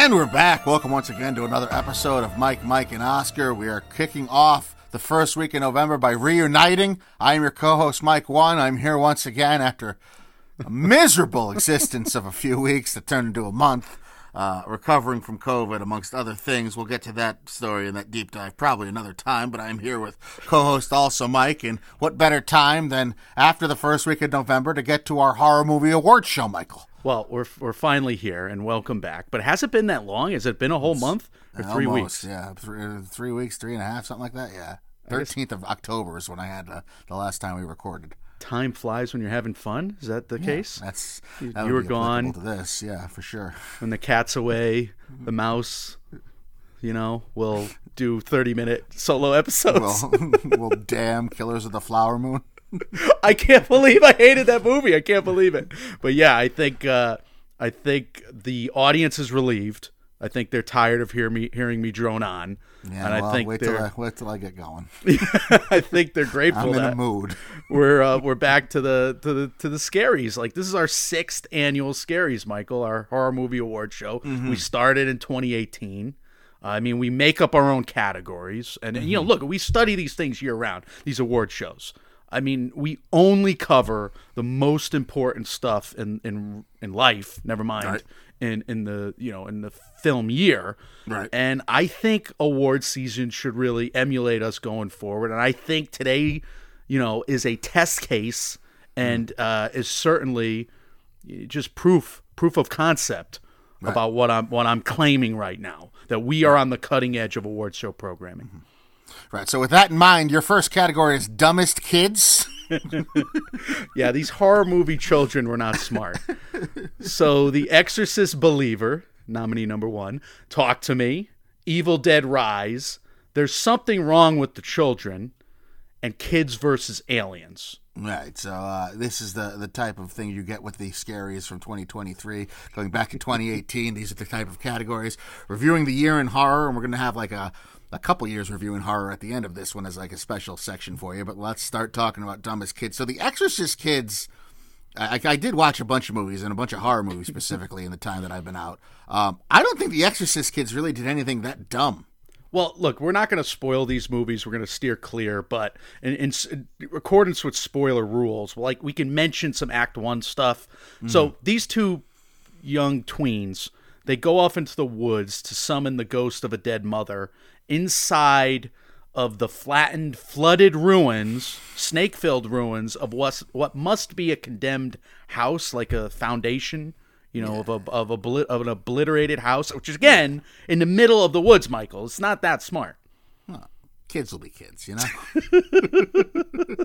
And we're back. Welcome once again to another episode of Mike, Mike, and Oscar. We are kicking off the first week in November by reuniting. I am your co host, Mike One. I'm here once again after a miserable existence of a few weeks that turned into a month, uh, recovering from COVID, amongst other things. We'll get to that story and that deep dive probably another time, but I'm here with co host also Mike. And what better time than after the first week of November to get to our horror movie awards show, Michael? Well, we're we're finally here and welcome back. But has it been that long? Has it been a whole month or three Almost, weeks? Yeah, three, three weeks, three and a half, something like that. Yeah, thirteenth of October is when I had uh, the last time we recorded. Time flies when you're having fun. Is that the case? That's You- that you were gone. to this. Yeah, for sure. When the cat's away, the mouse, you know, will do 30 minute solo episodes. Well, well, damn, Killers of the Flower Moon. I can't believe I hated that movie. I can't believe it. But yeah, I think uh, I think the audience is relieved. I think they're tired of hear me hearing me drone on, Yeah, and I well, think wait till I, wait till I get going. I think they're grateful I'm in that a mood. we're uh, we're back to the to the to the scaries. Like this is our sixth annual scaries, Michael, our horror movie award show. We started in 2018. I mean, we make up our own categories, and you know, look, we study these things year round. These award shows. I mean, we only cover the most important stuff in in in life. Never mind Right. in in the you know in the film year. Right. And I think award season should really emulate us going forward. And I think today, you know, is a test case and uh, is certainly just proof proof of concept about what I'm what I'm claiming right now that we are on the cutting edge of award show programming. Right. So with that in mind, your first category is dumbest kids. Yeah, these horror movie children were not smart. so, The Exorcist Believer, nominee number one, Talk to Me, Evil Dead Rise, There's Something Wrong with the Children, and Kids versus Aliens. Right. So uh, this is the the type of thing you get with the scaries from 2023. Going back to 2018, these are the type of categories. Reviewing the year in horror, and we're going to have like a a couple years reviewing horror at the end of this one as like a special section for you. But let's start talking about dumbest kids. So the Exorcist kids. I, I did watch a bunch of movies and a bunch of horror movies specifically in the time that I've been out. Um, I don't think the Exorcist kids really did anything that dumb. Well, look, we're not going to spoil these movies. We're going to steer clear, but in, in, in accordance with spoiler rules, like we can mention some Act One stuff. So these two young tweens, they go off into the woods to summon the ghost of a dead mother inside of the flattened, flooded ruins, snake-filled ruins of what what must be a condemned house, like a foundation you know, of a of a of an obliterated house, which is again in the middle of the woods. Michael, it's not that smart. Kids will be kids, you know.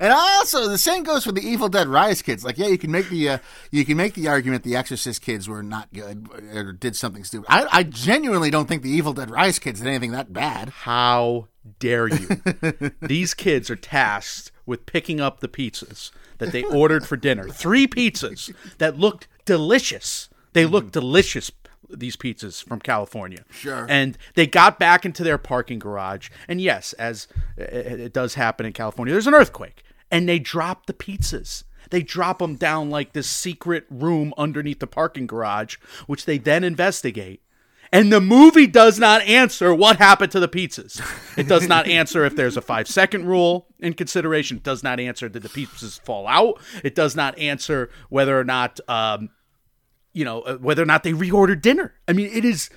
and also, the same goes for the Evil Dead Rise kids. Like, yeah, you can make the uh, you can make the argument the Exorcist kids were not good or did something stupid. I, I genuinely don't think the Evil Dead Rise kids did anything that bad. How dare you? These kids are tasked with picking up the pizzas that they ordered for dinner. Three pizzas that looked delicious. They looked delicious. These pizzas from California. Sure. And they got back into their parking garage. And yes, as it does happen in California, there's an earthquake. And they drop the pizzas. They drop them down like this secret room underneath the parking garage, which they then investigate. And the movie does not answer what happened to the pizzas. It does not answer if there's a five second rule in consideration. It does not answer did the pizzas fall out. It does not answer whether or not, um, you know, uh, whether or not they reordered dinner. I mean, it is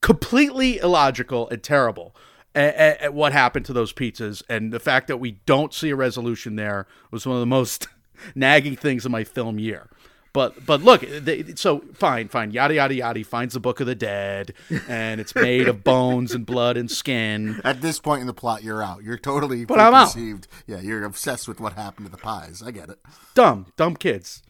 completely illogical and terrible at, at, at what happened to those pizzas. And the fact that we don't see a resolution there was one of the most nagging things of my film year. But but look, they, so fine, fine, yada yada yada. He finds the Book of the Dead, and it's made of bones and blood and skin. At this point in the plot, you're out. You're totally But I'm out. Yeah, you're obsessed with what happened to the pies. I get it. Dumb, dumb kids.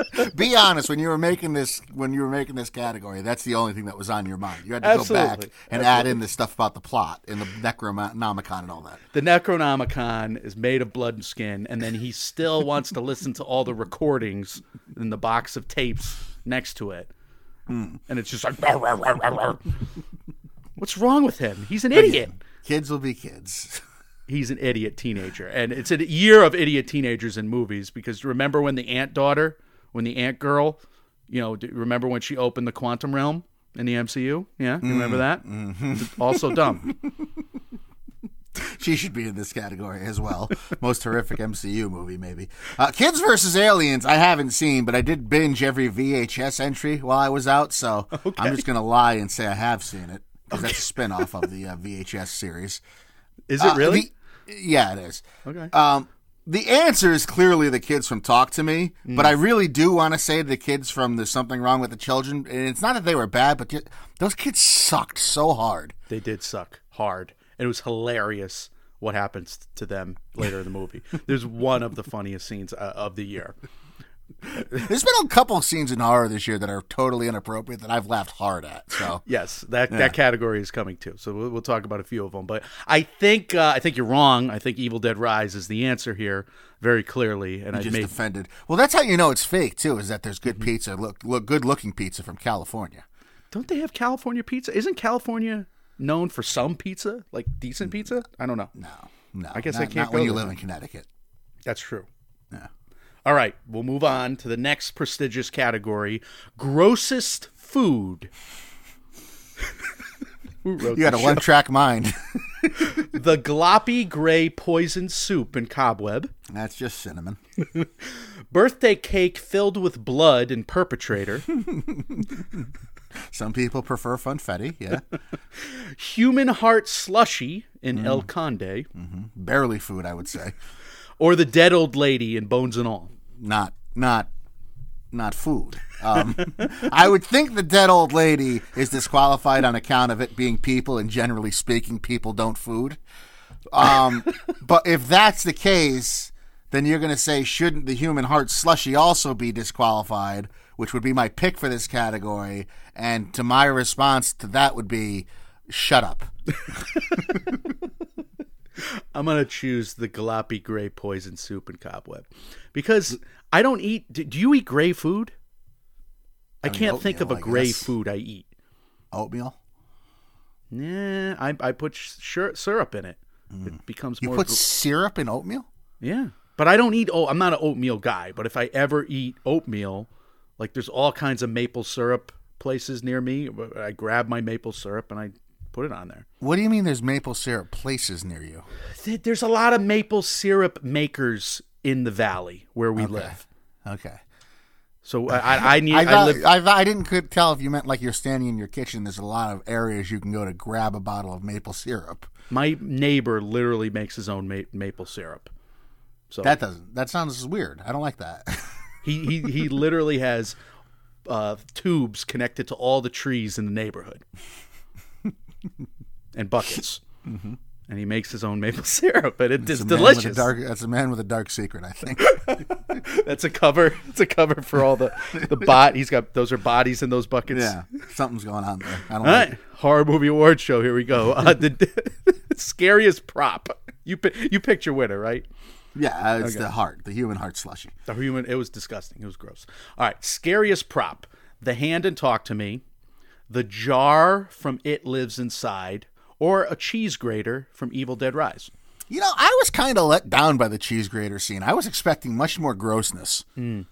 Be honest. When you were making this, when you were making this category, that's the only thing that was on your mind. You had to go back Absolutely. and add in the stuff about the plot and the Necronomicon and all that. The Necronomicon is made of blood and skin, and then he still wants to listen to all the recordings in the box of tapes next to it. Hmm. And it's just like, what's wrong with him? He's an idiot. Kids will be kids. He's an idiot teenager. And it's a year of idiot teenagers in movies because remember when the Ant daughter, when the Ant girl, You know, do, remember when she opened the quantum realm in the MCU? Yeah, you remember that? Mm-hmm. Also dumb. She should be in this category as well. Most horrific MCU movie, maybe. Uh, Kids versus Aliens, I haven't seen, but I did binge every VHS entry while I was out, so I'm just going to lie and say I have seen it because that's a spin off of the uh, VHS series. Is it Uh, really? the- yeah, it is. Okay. Um, the answer is clearly the kids from Talk to Me, but I really do want to say the kids from There's Something Wrong with the Children. And it's not that they were bad, but those kids sucked so hard. they did suck hard. And it was hilarious what happens to them later in the movie. There's one of the funniest scenes uh, of the year. There's been a couple of scenes in horror this year that are totally inappropriate that I've laughed hard at. So Yes, that that category is coming too. So we'll, we'll talk about a few of them. But I think uh, I think you're wrong. I think Evil Dead Rise is the answer here, very clearly. And I just made offended. Well, that's how you know it's fake too. Is that there's good pizza, look, look good looking pizza from California. don't they have California pizza? Isn't California known for some pizza, like decent pizza? I don't know. No, no. I guess not, I can't not when you there. live in Connecticut. That's true. Yeah. All right, we'll move on to the next prestigious category: grossest food. You got a one track mind. the gloppy gray poison soup in Cobweb. that's just cinnamon. Birthday cake filled with blood and Perpetrator. Some people prefer funfetti. Yeah, Human heart slushy in mm. El Conde. Mm-hmm. barely food, I would say. Or the dead old lady in Bones and All. Not, not, not food. Um, I would think the dead old lady is disqualified on account of it being people, and generally speaking, people don't food. Um, but if that's the case, then you're going to say, shouldn't the human heart slushy also be disqualified? Which would be my pick for this category. And to my response to that would be, shut up. I'm gonna choose the gloppy gray poison soup and Cobweb because I don't eat. Do do you eat gray food? I, mean, can't think of a gray guess. food I eat. Oatmeal? Nah, I I put syrup syrup in it. It becomes Mm. You more. put gr- syrup in oatmeal? yeah, but I don't eat. Oh, I'm not an oatmeal guy. But if I ever eat oatmeal, like there's all kinds of maple syrup places near me. I grab my maple syrup and I put it on there. What do you mean there's maple syrup places near you? There's a lot of maple syrup makers in the valley where we live. Okay. So I, I, I need. I, I, live. I, thought- I didn't could tell if you meant like you're standing in your kitchen. There's a lot of areas you can go to grab a bottle of maple syrup. My neighbor literally makes his own ma- maple syrup. So That doesn't. That sounds weird. I don't like that. he, he he literally has uh, tubes connected to all the trees in the neighborhood and buckets. And he makes his own maple syrup, and it is Mm-hmm. It's a man with a delicious. dark, that's a man with a dark secret, I think. That's a cover. It's a cover for all the the bot. He's got those are bodies in those buckets. yeah, something's going on there. I don't All like right, horror movie award show. Here we go. Uh, the scariest prop. You you picked your winner, right? Yeah, it's the heart, the human heart slushy. The human. It was disgusting. It was gross. All right, scariest prop: the hand and talk to me, the jar from It Lives Inside, or a cheese grater from Evil Dead Rise. You know, I was kind of let down by the cheese grater scene. I was expecting much more grossness. Hmm.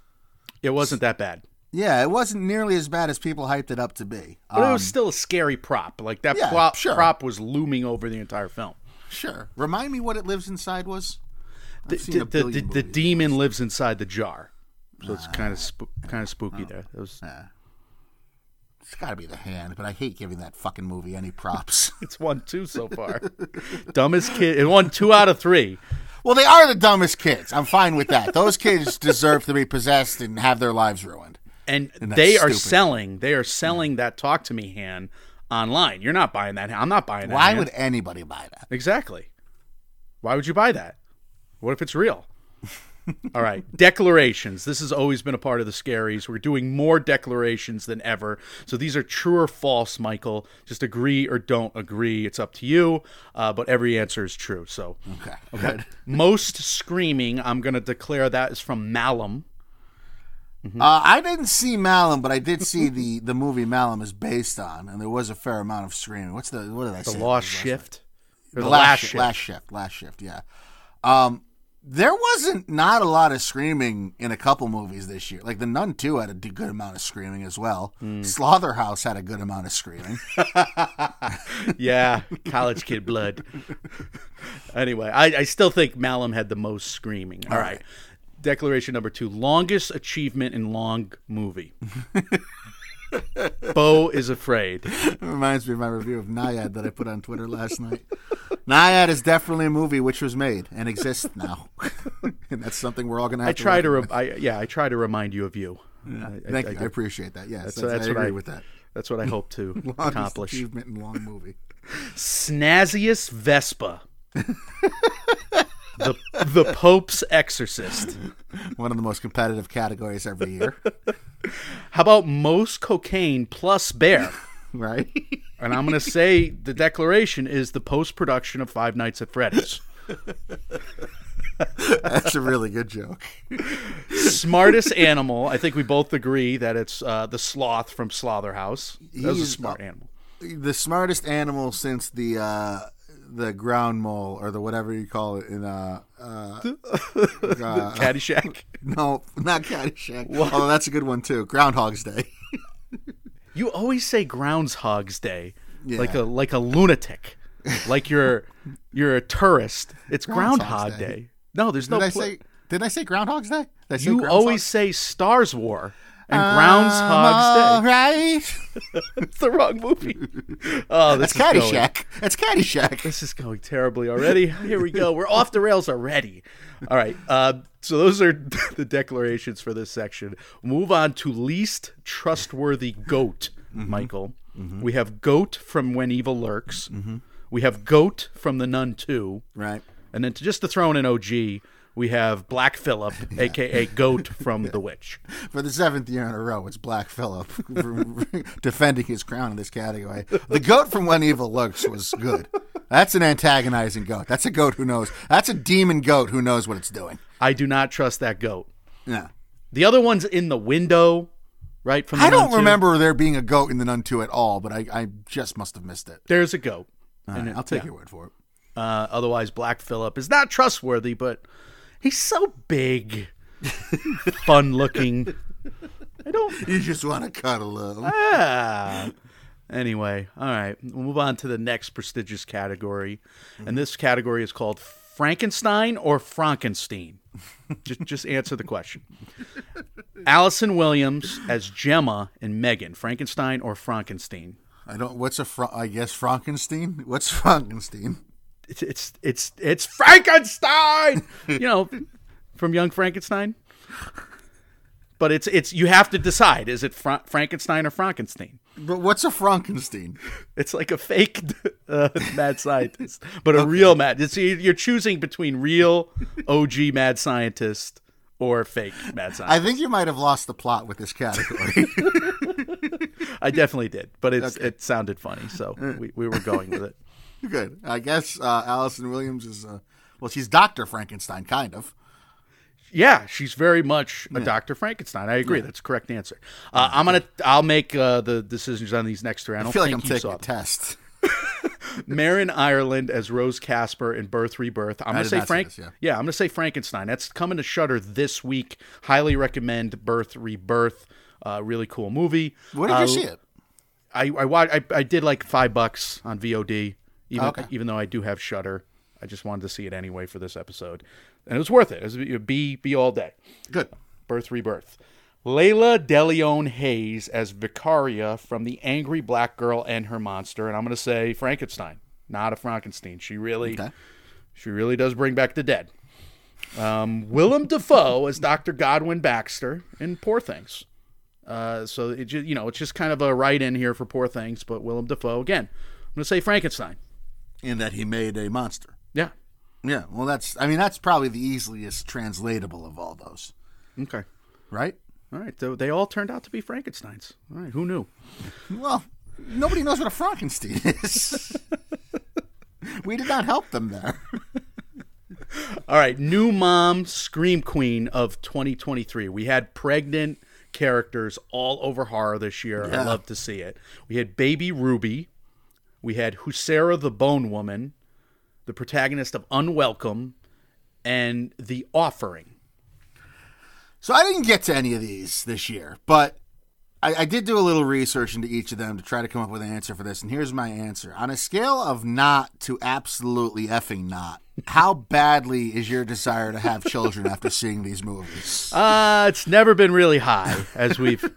It wasn't that bad, Yeah, it wasn't nearly as bad as people hyped it up to be. but it Um, was still a scary prop. Like that yeah, prop, sure. prop was looming over the entire film. sure. Remind me what it lives inside was. The, the, the, the, demon lives inside the jar, so it's kind of ah. sp- kind of spooky oh. there. It was. Ah. It's got to be the hand, but I hate giving that fucking movie any props. It's won two so far. Dumbest kid. It won two out of three. well, they are the dumbest kids. I'm fine with that. Those kids deserve to be possessed and have their lives ruined. And, that's they are stupid. selling. They are selling that talk to me hand online. You're not buying that. I'm not buying that. Why hand. would anybody buy that? exactly? Why would you buy that? What if it's real? All right, declarations. This has always been a part of the scaries. We're doing more declarations than ever. So these are true or false, Michael. Just agree or don't agree. It's up to you. Uh, but every answer is true. So Okay. Good. most screaming, I'm going to declare that is from Malum. Uh, I didn't see Malum, but I did see the, the movie Malum is based on, and there was a fair amount of screaming. What's the what did I The say? Lost was Shift. The the last, shift. Last shift. Last shift. Yeah. Um, there wasn't not a lot of screaming in a couple movies this year. Like The Nun 2 had a good amount of screaming as well. Hmm. Slaughterhouse had a good amount of screaming. Yeah, college kid blood. anyway, I, I still think Malum had the most screaming. All right. Declaration number two longest achievement in long movie. Beau is afraid. It reminds me of my review of Nyad that I put on Twitter last night. Nyad is definitely a movie which was made and exists now. and that's something we're all going to I have to try to, re- I, yeah, I try to remind you of you. I- I- Thank I you. I do. appreciate that. Yes, That's, that's, that's I what agree I with that. That's what I hope to accomplish. achievement in long movie. Snazziest Vespa. The the Pope's Exorcist. One of the most competitive categories every year, How about most cocaine plus bear? right? And I'm going to say the declaration is the post production of Five Nights at Freddy's. That's a really good joke. Smartest animal. I think we both agree that it's uh, the sloth from Slaughterhouse. That was a He's- smart animal. The smartest animal since the uh, the ground mole or the whatever you call it in uh, uh, uh Caddyshack. no, not Caddyshack. Oh, that's a good one too. Groundhog's Day. You always say Groundhog's Day, like a like a lunatic, like you're you're a tourist. It's Groundhog's Groundhog Day. Day. No, there's Did no. I pla- say? Did I say Groundhog's Day? Did say you always say Stars War and Groundhog's Day. Uh, right. It's the wrong movie. Oh, this That's is going- Caddyshack. That's Caddyshack. This is going terribly already. Here we go. We're off the rails already. All right. Uh, so those are the declarations for this section. Move on to least trustworthy goat, mm-hmm. Michael. Mm-hmm. We have goat from When Evil Lurks. Mm-hmm. We have goat from The Nun 2. Right. And then to, just to throw in an OG, we have Black Phillip, aka Goat from The Witch. For the seventh year in a row, it's Black Phillip defending his crown in this category. The goat from When Evil Lurks was good. That's an antagonizing goat. That's a goat who knows. That's a demon goat who knows what it's doing. I do not trust that goat. Yeah. The other one's in the window, right? From the I don't Nun 2. remember there being a goat in the Nun 2 at all, but I, I just must have missed it. There's a goat. Right, I'll take your word for it. Uh, otherwise, Black Phillip is not trustworthy, but he's so big, fun looking. I don't. You just want to cuddle him. Ah. Anyway, all right. We'll move on to the next prestigious category, and this category is called Frankenstein or Fronkenstein. just, just answer the question. Allison Williams as Gemma and Megan. Frankenstein or Fronkenstein? I don't. What's a? Fra- I guess Frankenstein. What's Frankenstein? It's it's it's it's Frankenstein. you know, from Young Frankenstein. But it's it's you have to decide: is it Fra- Frankenstein or Fronkenstein? But what's a Frankenstein? It's like a fake uh, mad scientist, but a real mad. It's, you're choosing between real OG mad scientist or fake mad scientist. I think you might have lost the plot with this category. I, definitely did, but it's it sounded funny, so we, we were going with it. Good. I guess uh, Allison Williams is. Uh, well, she's Doctor Frankenstein, kind of. Yeah, she's very much a Dr. Frankenstein. I agree. That's the correct answer. Uh, I'm gonna. I'll make uh, the decisions on these next three. I don't I feel like I'm taking a test. Marin Ireland as Rose Casper in Birth Rebirth. I'm gonna say Frank. this, yeah. I'm gonna say Frankenstein. That's coming to Shudder this week. Highly recommend Birth Rebirth. Uh, really cool movie. Where did Uh, you see it? I I, wa- I I did like five bucks on VOD. Even Okay. even though I do have Shudder, I just wanted to see it anyway for this episode, and it was worth it. It was be be all day. Good. Birth Rebirth. Laya DeLeon Hayes as Vicaria from The Angry Black Girl and Her Monster, and I'm going to say Frankenstein, not a Frankenstein. She really, Okay. she really does bring back the dead. Um, Willem Dafoe as Dr. Godwin Baxter in Poor Things. Uh, so it just, you know, it's just kind of a write in here for Poor Things, but Willem Dafoe again. I'm going to say Frankenstein. In that he made a monster. Yeah. Yeah. Well, that's. I mean, that's probably the easiest translatable of all those, Okay. right? All right. So they all turned out to be Frankensteins. All right. Who knew? Well, nobody knows what a Frankenstein is. we did not help them there. All right, new mom scream queen of 2023. We had pregnant characters all over horror this year. I love to see it. We had baby Ruby. We had Huesera the Bone Woman, the protagonist of Unwelcome, and The Offering. So I didn't get to any of these this year, but I, I, did do a little research into each of them to try to come up with an answer for this. And here's my answer: on a scale of not to absolutely effing not, how badly is your desire to have children after seeing these movies? Uh, it's never been really high, as we've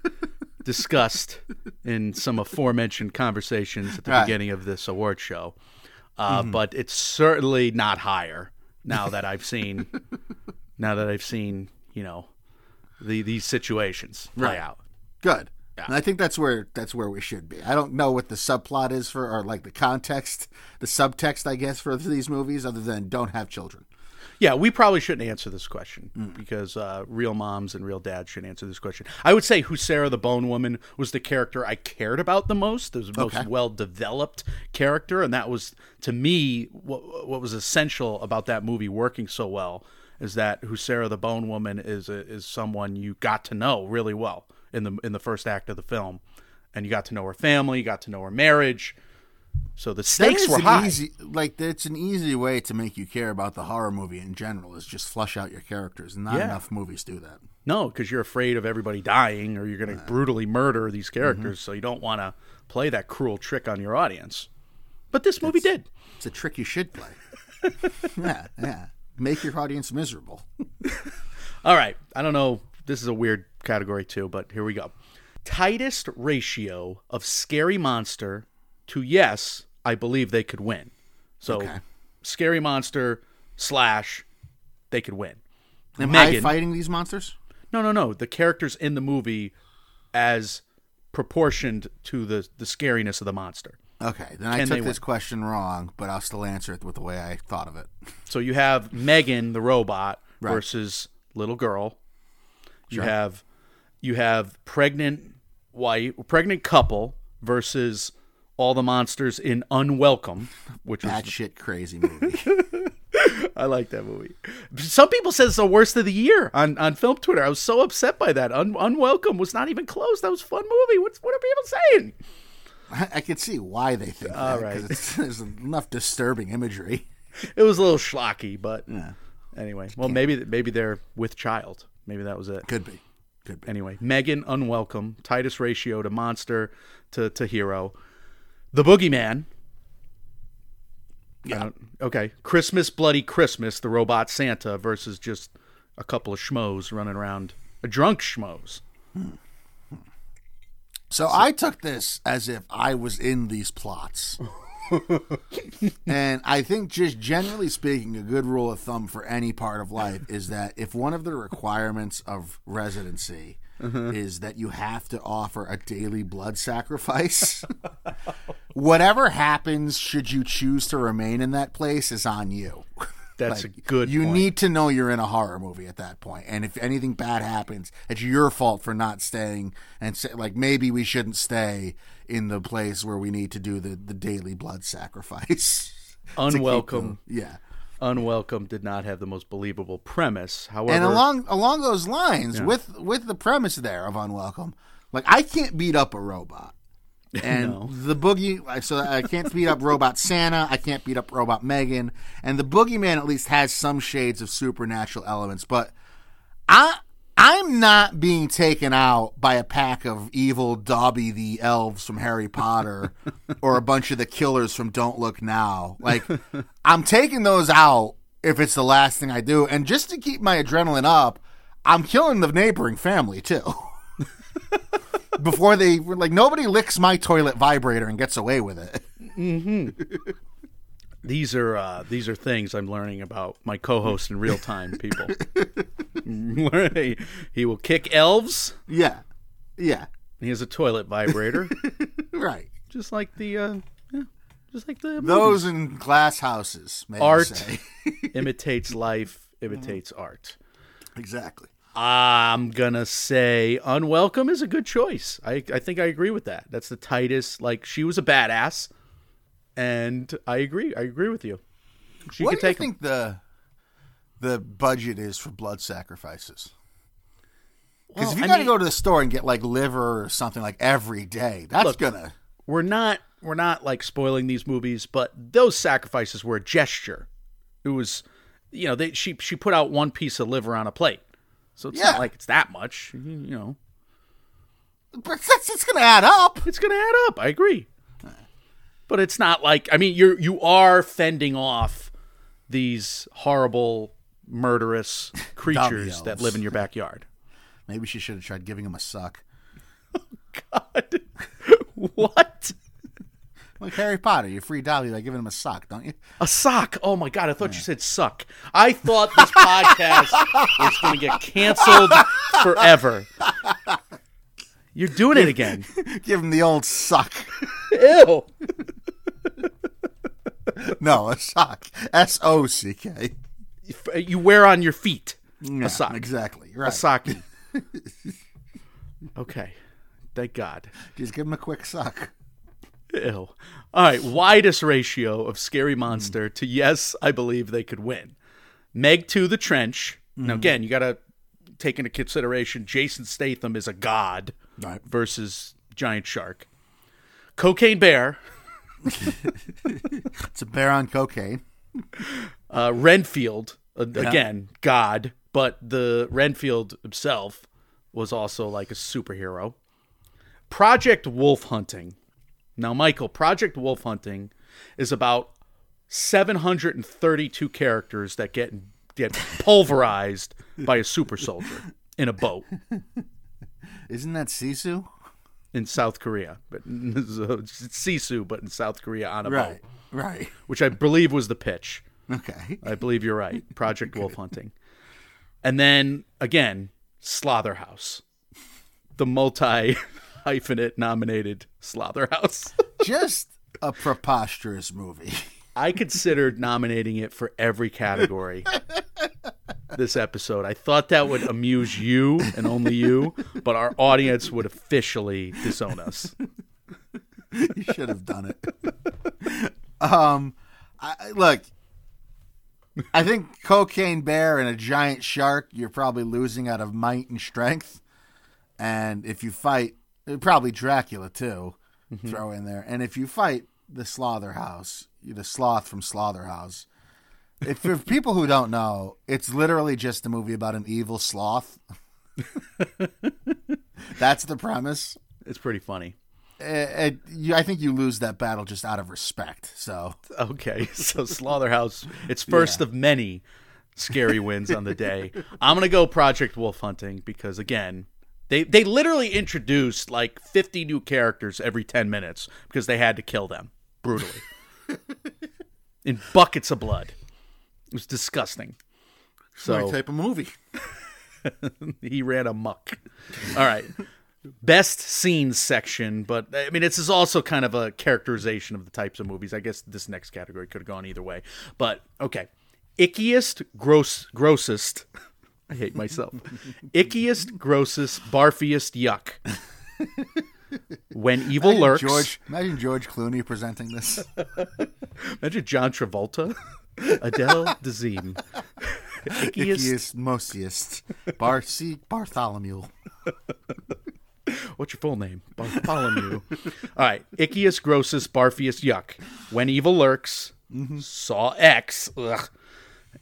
discussed in some aforementioned conversations at the right. beginning of this award show. Uh, mm-hmm. But it's certainly not higher now that I've seen. now that I've seen, you know, the these situations play right. out. Good. Yeah. And I think that's where that's where we should be. I don't know what the subplot is for, or like the context, the subtext, I guess, for these movies, other than don't have children. Yeah, we probably shouldn't answer this question mm. because uh, real moms and real dads should answer this question. I would say Sarah the Bone Woman was the character I cared about the most. It was the okay. most well developed character, and that was to me what, what was essential about that movie working so well is that Sarah the Bone Woman is a, is someone you got to know really well in the in the first act of the film, and you got to know her family, you got to know her marriage. So the stakes were high. Easy, like it's an easy way to make you care about the horror movie in general is just flush out your characters. Not yeah. enough movies do that. No, because you're afraid of everybody dying, or you're going to yeah. brutally murder these characters. Mm-hmm. So you don't want to play that cruel trick on your audience. But this movie it's, did. It's a trick you should play. yeah, yeah. Make your audience miserable. All right. I don't know. This is a weird category too, but here we go. Tightest ratio of scary monster to yes, I believe they could win. So okay. scary monster slash they could win. Am Megan, I fighting these monsters? No, no, no. The characters in the movie as proportioned to the the scariness of the monster. Okay, then I Can took this win? question wrong, but I'll still answer it with the way I thought of it. So you have Megan the robot right. versus little girl. You sure. have you have pregnant white pregnant couple versus all the monsters in Unwelcome, which that shit crazy movie. I like that movie. Some people said it's the worst of the year on, on film Twitter. I was so upset by that. Un- Unwelcome was not even close. That was a fun movie. What's what are people saying? I, I can see why they think All that because there's enough disturbing imagery. It was a little schlocky, but yeah. anyway. Well, maybe maybe they're with child. Maybe that was it. Could be. Could be. Anyway, Megan unwelcome, tightest ratio to monster to, to hero. The Boogeyman. Yeah. Uh, okay. Christmas Bloody Christmas, the robot Santa versus just a couple of schmoes running around, a drunk schmoes. Hmm. So, so I took this as if I was in these plots. and I think, just generally speaking, a good rule of thumb for any part of life is that if one of the requirements of residency uh-huh. is that you have to offer a daily blood sacrifice, whatever happens, should you choose to remain in that place, is on you. That's like, a good. You point. need to know you're in a horror movie at that point, and if anything bad happens, it's your fault for not staying. And say, like maybe we shouldn't stay in the place where we need to do the the daily blood sacrifice. Unwelcome. Yeah. Unwelcome did not have the most believable premise. However, and along along those lines, yeah. with with the premise there of Unwelcome, like I can't beat up a robot. And no. the boogie, so I can't beat up Robot Santa. I can't beat up Robot Megan. And the boogeyman at least has some shades of supernatural elements. But I, I'm not being taken out by a pack of evil Dobby the elves from Harry Potter or a bunch of the killers from Don't Look Now. Like, I'm taking those out if it's the last thing I do. And just to keep my adrenaline up, I'm killing the neighboring family too. before they like nobody licks my toilet vibrator and gets away with it. Mm-hmm. These are uh, these are things I'm learning about my co-host in real time. People, he will kick elves. Yeah, yeah. He has a toilet vibrator. right. Just like the. Uh, yeah, just like the those movies. in glass houses. art imitates life, imitates mm-hmm. art. Exactly. I'm gonna say unwelcome is a good choice. I I think I agree with that. That's the tightest. Like she was a badass, and I agree. I agree with you. She what do you think the the budget is for blood sacrifices? Because well, if you got to go to the store and get like liver or something like every day, that's look, gonna. We're not we're not like spoiling these movies, but those sacrifices were a gesture. It was you know, they she she put out one piece of liver on a plate, so it's Yeah. not like it's that much. You, know, But that's it's going to add up. it's gonna add up. I agree, but it's not like I mean, you're you are fending off these horrible, murderous creatures that live in your backyard. Maybe she should have tried giving him a suck. Oh, god, what? Like Harry Potter, you free Dobby by giving him a sock, don't you? A sock. Oh my god, I thought you said suck. I thought this podcast was going to get canceled forever. You're doing it again. Give him the old suck. Ew. No, a sock. S O C K. Uh, you wear on your feet Yeah, a sock. Exactly. A Right. socky. Okay. Thank God. Just give him a quick suck. Ew. All right. Widest ratio of Scary mm. Monster to yes, I believe they could win. Meg to the trench. Now, mm. again, you got to take into consideration Jason Statham is a god Right. versus Giant Shark. Cocaine Bear, It's a bear on cocaine. uh, Renfield, uh, again, god, but the Renfield himself was also like a superhero. Project Wolf Hunting. Now, Michael, Project Wolf Hunting is about 732 characters that get get pulverized by a super soldier in a boat Isn't that Sisu? in South Korea. But it's Sisu, but in South Korea on a Right. boat, Right. which I believe was the pitch. Okay. I believe you're right. Project Wolf Hunting. And then again, Slaughterhouse. The multi hyphenate nominated Slaughterhouse. Just a preposterous movie. I considered nominating it for every category this episode. I thought that would amuse you and only you, but our audience would officially disown us. you should have done it. Um, I, look, I think cocaine bear and a giant shark, you're probably losing out of might and strength. And if you fight, probably Dracula too, throw in there. And if you fight the Slaughterhouse, the sloth from Slaughterhouse. If for people who don't know, it's literally just a movie about an evil sloth. That's the premise. It's pretty funny. Uh, you, I think you lose that battle just out of respect. So Okay, so Slaughterhouse, it's first Yeah. of many scary wins on the day. I'm gonna go Project Wolf Hunting because again, they they literally introduced like 50 new characters every 10 minutes because they had to kill them brutally in buckets of blood. It was disgusting. my So type of movie. he ran amok. All right. Best scenes section, but I mean, this is also kind of a characterization of the types of movies. I guess this next category could have gone either way. But okay. Ickiest, gross, grossest. I hate myself. Ickiest, grossest, barfiest, yuck. When evil Imagine lurks. George, imagine George Clooney presenting this. Imagine John Travolta. Adele Dazeem. Ickiest, mosiest, Barcy Bartholomew. What's your full name? Bartholomew. All right. Ickiest, grossest, barfiest, yuck. When Evil Lurks. Mm-hmm. Saw X. Ugh.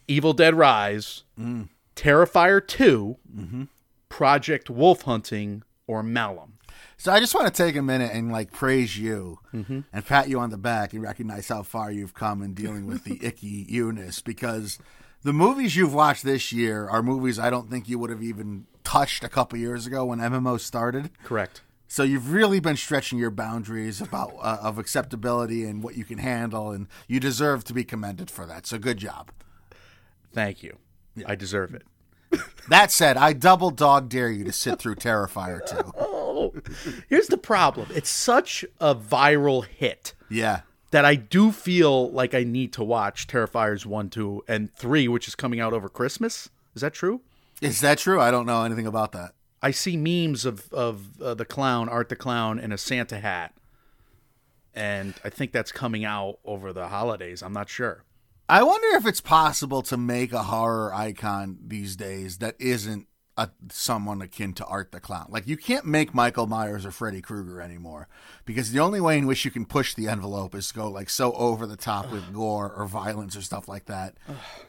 Evil Dead Rise. Mm. Terrifier 2. Mm-hmm. Project Wolf Hunting. Or Malum. So I just want to take a minute and like praise you and pat you on the back and recognize how far you've come in dealing with the icky Eunice because the movies you've watched this year are movies I don't think you would have even touched a couple years ago when MMO started. Correct. So you've really been stretching your boundaries about uh, of acceptability and what you can handle, and you deserve to be commended for that. So good job. Thank you. I deserve it. That said, I double dog dare you to sit through Terrifier 2. Oh, here's the problem. It's such a viral hit. Yeah. that I do feel like I need to watch Terrifiers 1, 2, and 3, which is coming out over Christmas. Is that true? Is that true? I don't know anything about that. I see memes of, of uh, the clown, Art the Clown, in a Santa hat. And I think that's coming out over the holidays. I'm not sure. I wonder if it's possible to make a horror icon these days that isn't a, someone akin to Art the Clown. Like you can't make Michael Myers or Freddy Krueger anymore because the only way in which you can push the envelope is to go like so over the top with gore or violence or stuff like that.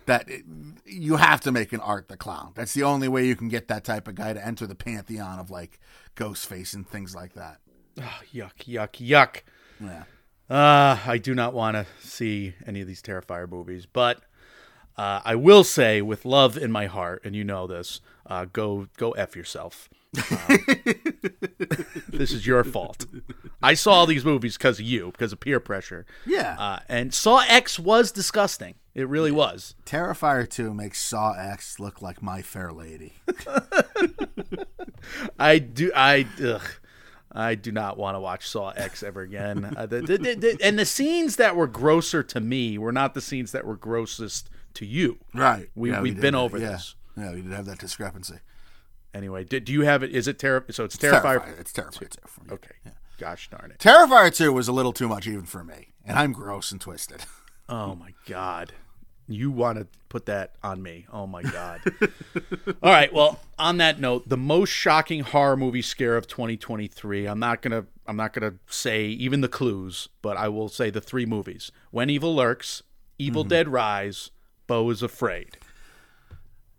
that it, you have to make an Art the Clown. That's the only way you can get that type of guy to enter the pantheon of like Ghostface and things like that. Oh, yuck, yuck, yuck. Yeah. Uh, I do not want to see any of these Terrifier movies, but uh, I will say, with love in my heart, and you know this, uh, go go f yourself. Um, this is your fault. I saw all these movies because of you, because of peer pressure. Yeah. Uh, and Saw X was disgusting. It really was. Terrifier 2 makes Saw X look like My Fair Lady. I do. I. Ugh. I do not want to watch Saw X ever again. Uh, the, the, the, and the scenes that were grosser to me were not the scenes that were grossest to you. Right. We, Yeah, we've did been over yeah. this. Yeah, we did have that discrepancy. Anyway, do, do you have it? Is it Terror? So it's Terrifier. Terrifier. It's Terrifier 2 for me. Okay. Gosh darn it. Terrifier 2 was a little too much even for me. And I'm gross and twisted. Oh my god. You want to put that on me? Oh my god. All right. Well, on that note, the most shocking horror movie scare of 2023. I'm not gonna. I'm not gonna say even the clues, but I will say the three movies: When Evil Lurks, Evil mm-hmm. Dead Rise, Beau is Afraid.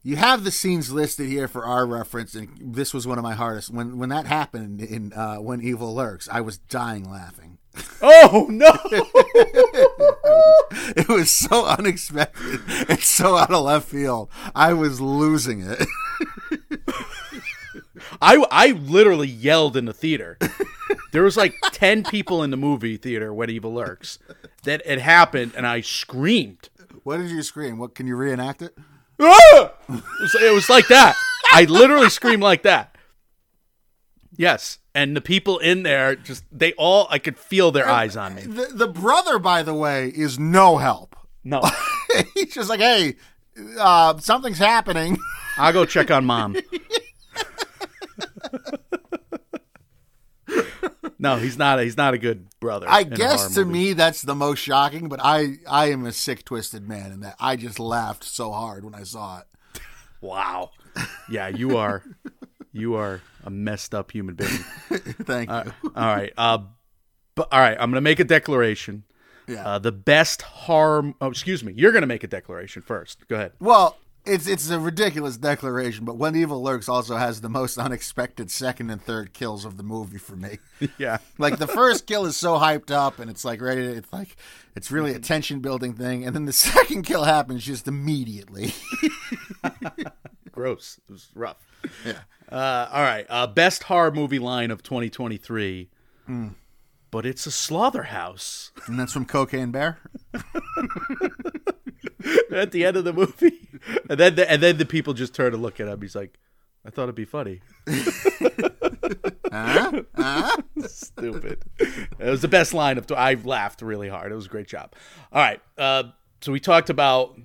You have the scenes listed here for our reference, and this was one of my hardest. When when that happened in uh, When Evil Lurks, I was dying laughing. Oh no! It was so unexpected and so out of left field. I was losing it. I I literally yelled in the theater. There was like ten people in the movie theater when Evil Lurks. That it happened, and I screamed. What did you scream? What can you reenact it? Ah! It was, it was like that. I literally screamed like that. Yes, and the people in there just they all I could feel their eyes on me. The, the brother, by the way, is no help. No, He's just like, hey, uh, something's happening. I'll go check on mom. No, he's not. A, he's not a good brother. I guess to movie. me that's the most shocking, but I I am a sick, twisted man and that I just laughed so hard when I saw it. Wow. Yeah, you are. You are a messed up human being. Thank you. All right. Uh, but all right. I'm gonna make a declaration. Yeah. Uh, the best harm. Oh, excuse me. You're gonna make a declaration first. Go ahead. Well, it's it's a ridiculous declaration, but When Evil Lurks also has the most unexpected second and third kills of the movie for me. Yeah. like the first kill is so hyped up and it's like ready to it's like it's really a tension building thing, and then the second kill happens just immediately. Gross. It was rough. yeah. Uh, all right. Uh, best horror movie line of 2023. Hmm. But it's a slaughterhouse And that's from Cocaine Bear. at the end of the movie, and then the, and then the people just turn to look at him. He's like, "I thought it'd be funny." Stupid. It was the best line of. I laughed really hard. It was a great job. All right. Uh, so we talked about,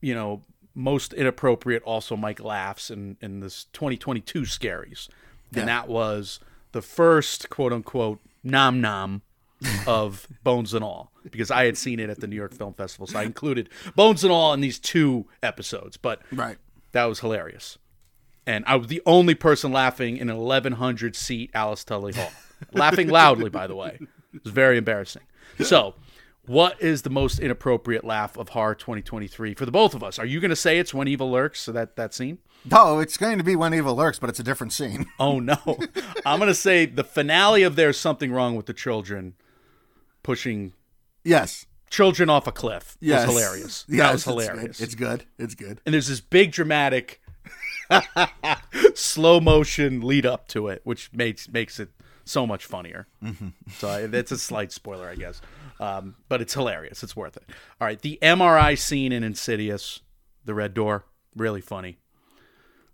you know, most inappropriate. Also, Mike laughs in in this 2022 scaries, Yeah. and that was the first quote unquote nom nom of Bones and All because I had seen it at the New York Film Festival, so I included Bones and All in these two episodes. But Right. that was hilarious. And I was the only person laughing in an 1,100 seat Alice Tully Hall. laughing loudly, by the way. It was very embarrassing. So, what is the most inappropriate laugh of horror 2023 for the both of us? Are you going to say it's When Evil Lurks, so that, that scene? No, it's going to be When Evil Lurks, but it's a different scene. Oh, no. I'm going to say the finale of There's Something Wrong with the Children pushing Yes. children off a cliff Yes. was hilarious. Yes, that was it's good. hilarious. It's good. It's good. and there's this big dramatic slow motion lead up to it, which makes makes it so much funnier. Mm-hmm. So I, that's a slight spoiler, I guess, um, but it's hilarious. It's worth it. All right, the MRI scene in Insidious, the Red Door, really funny.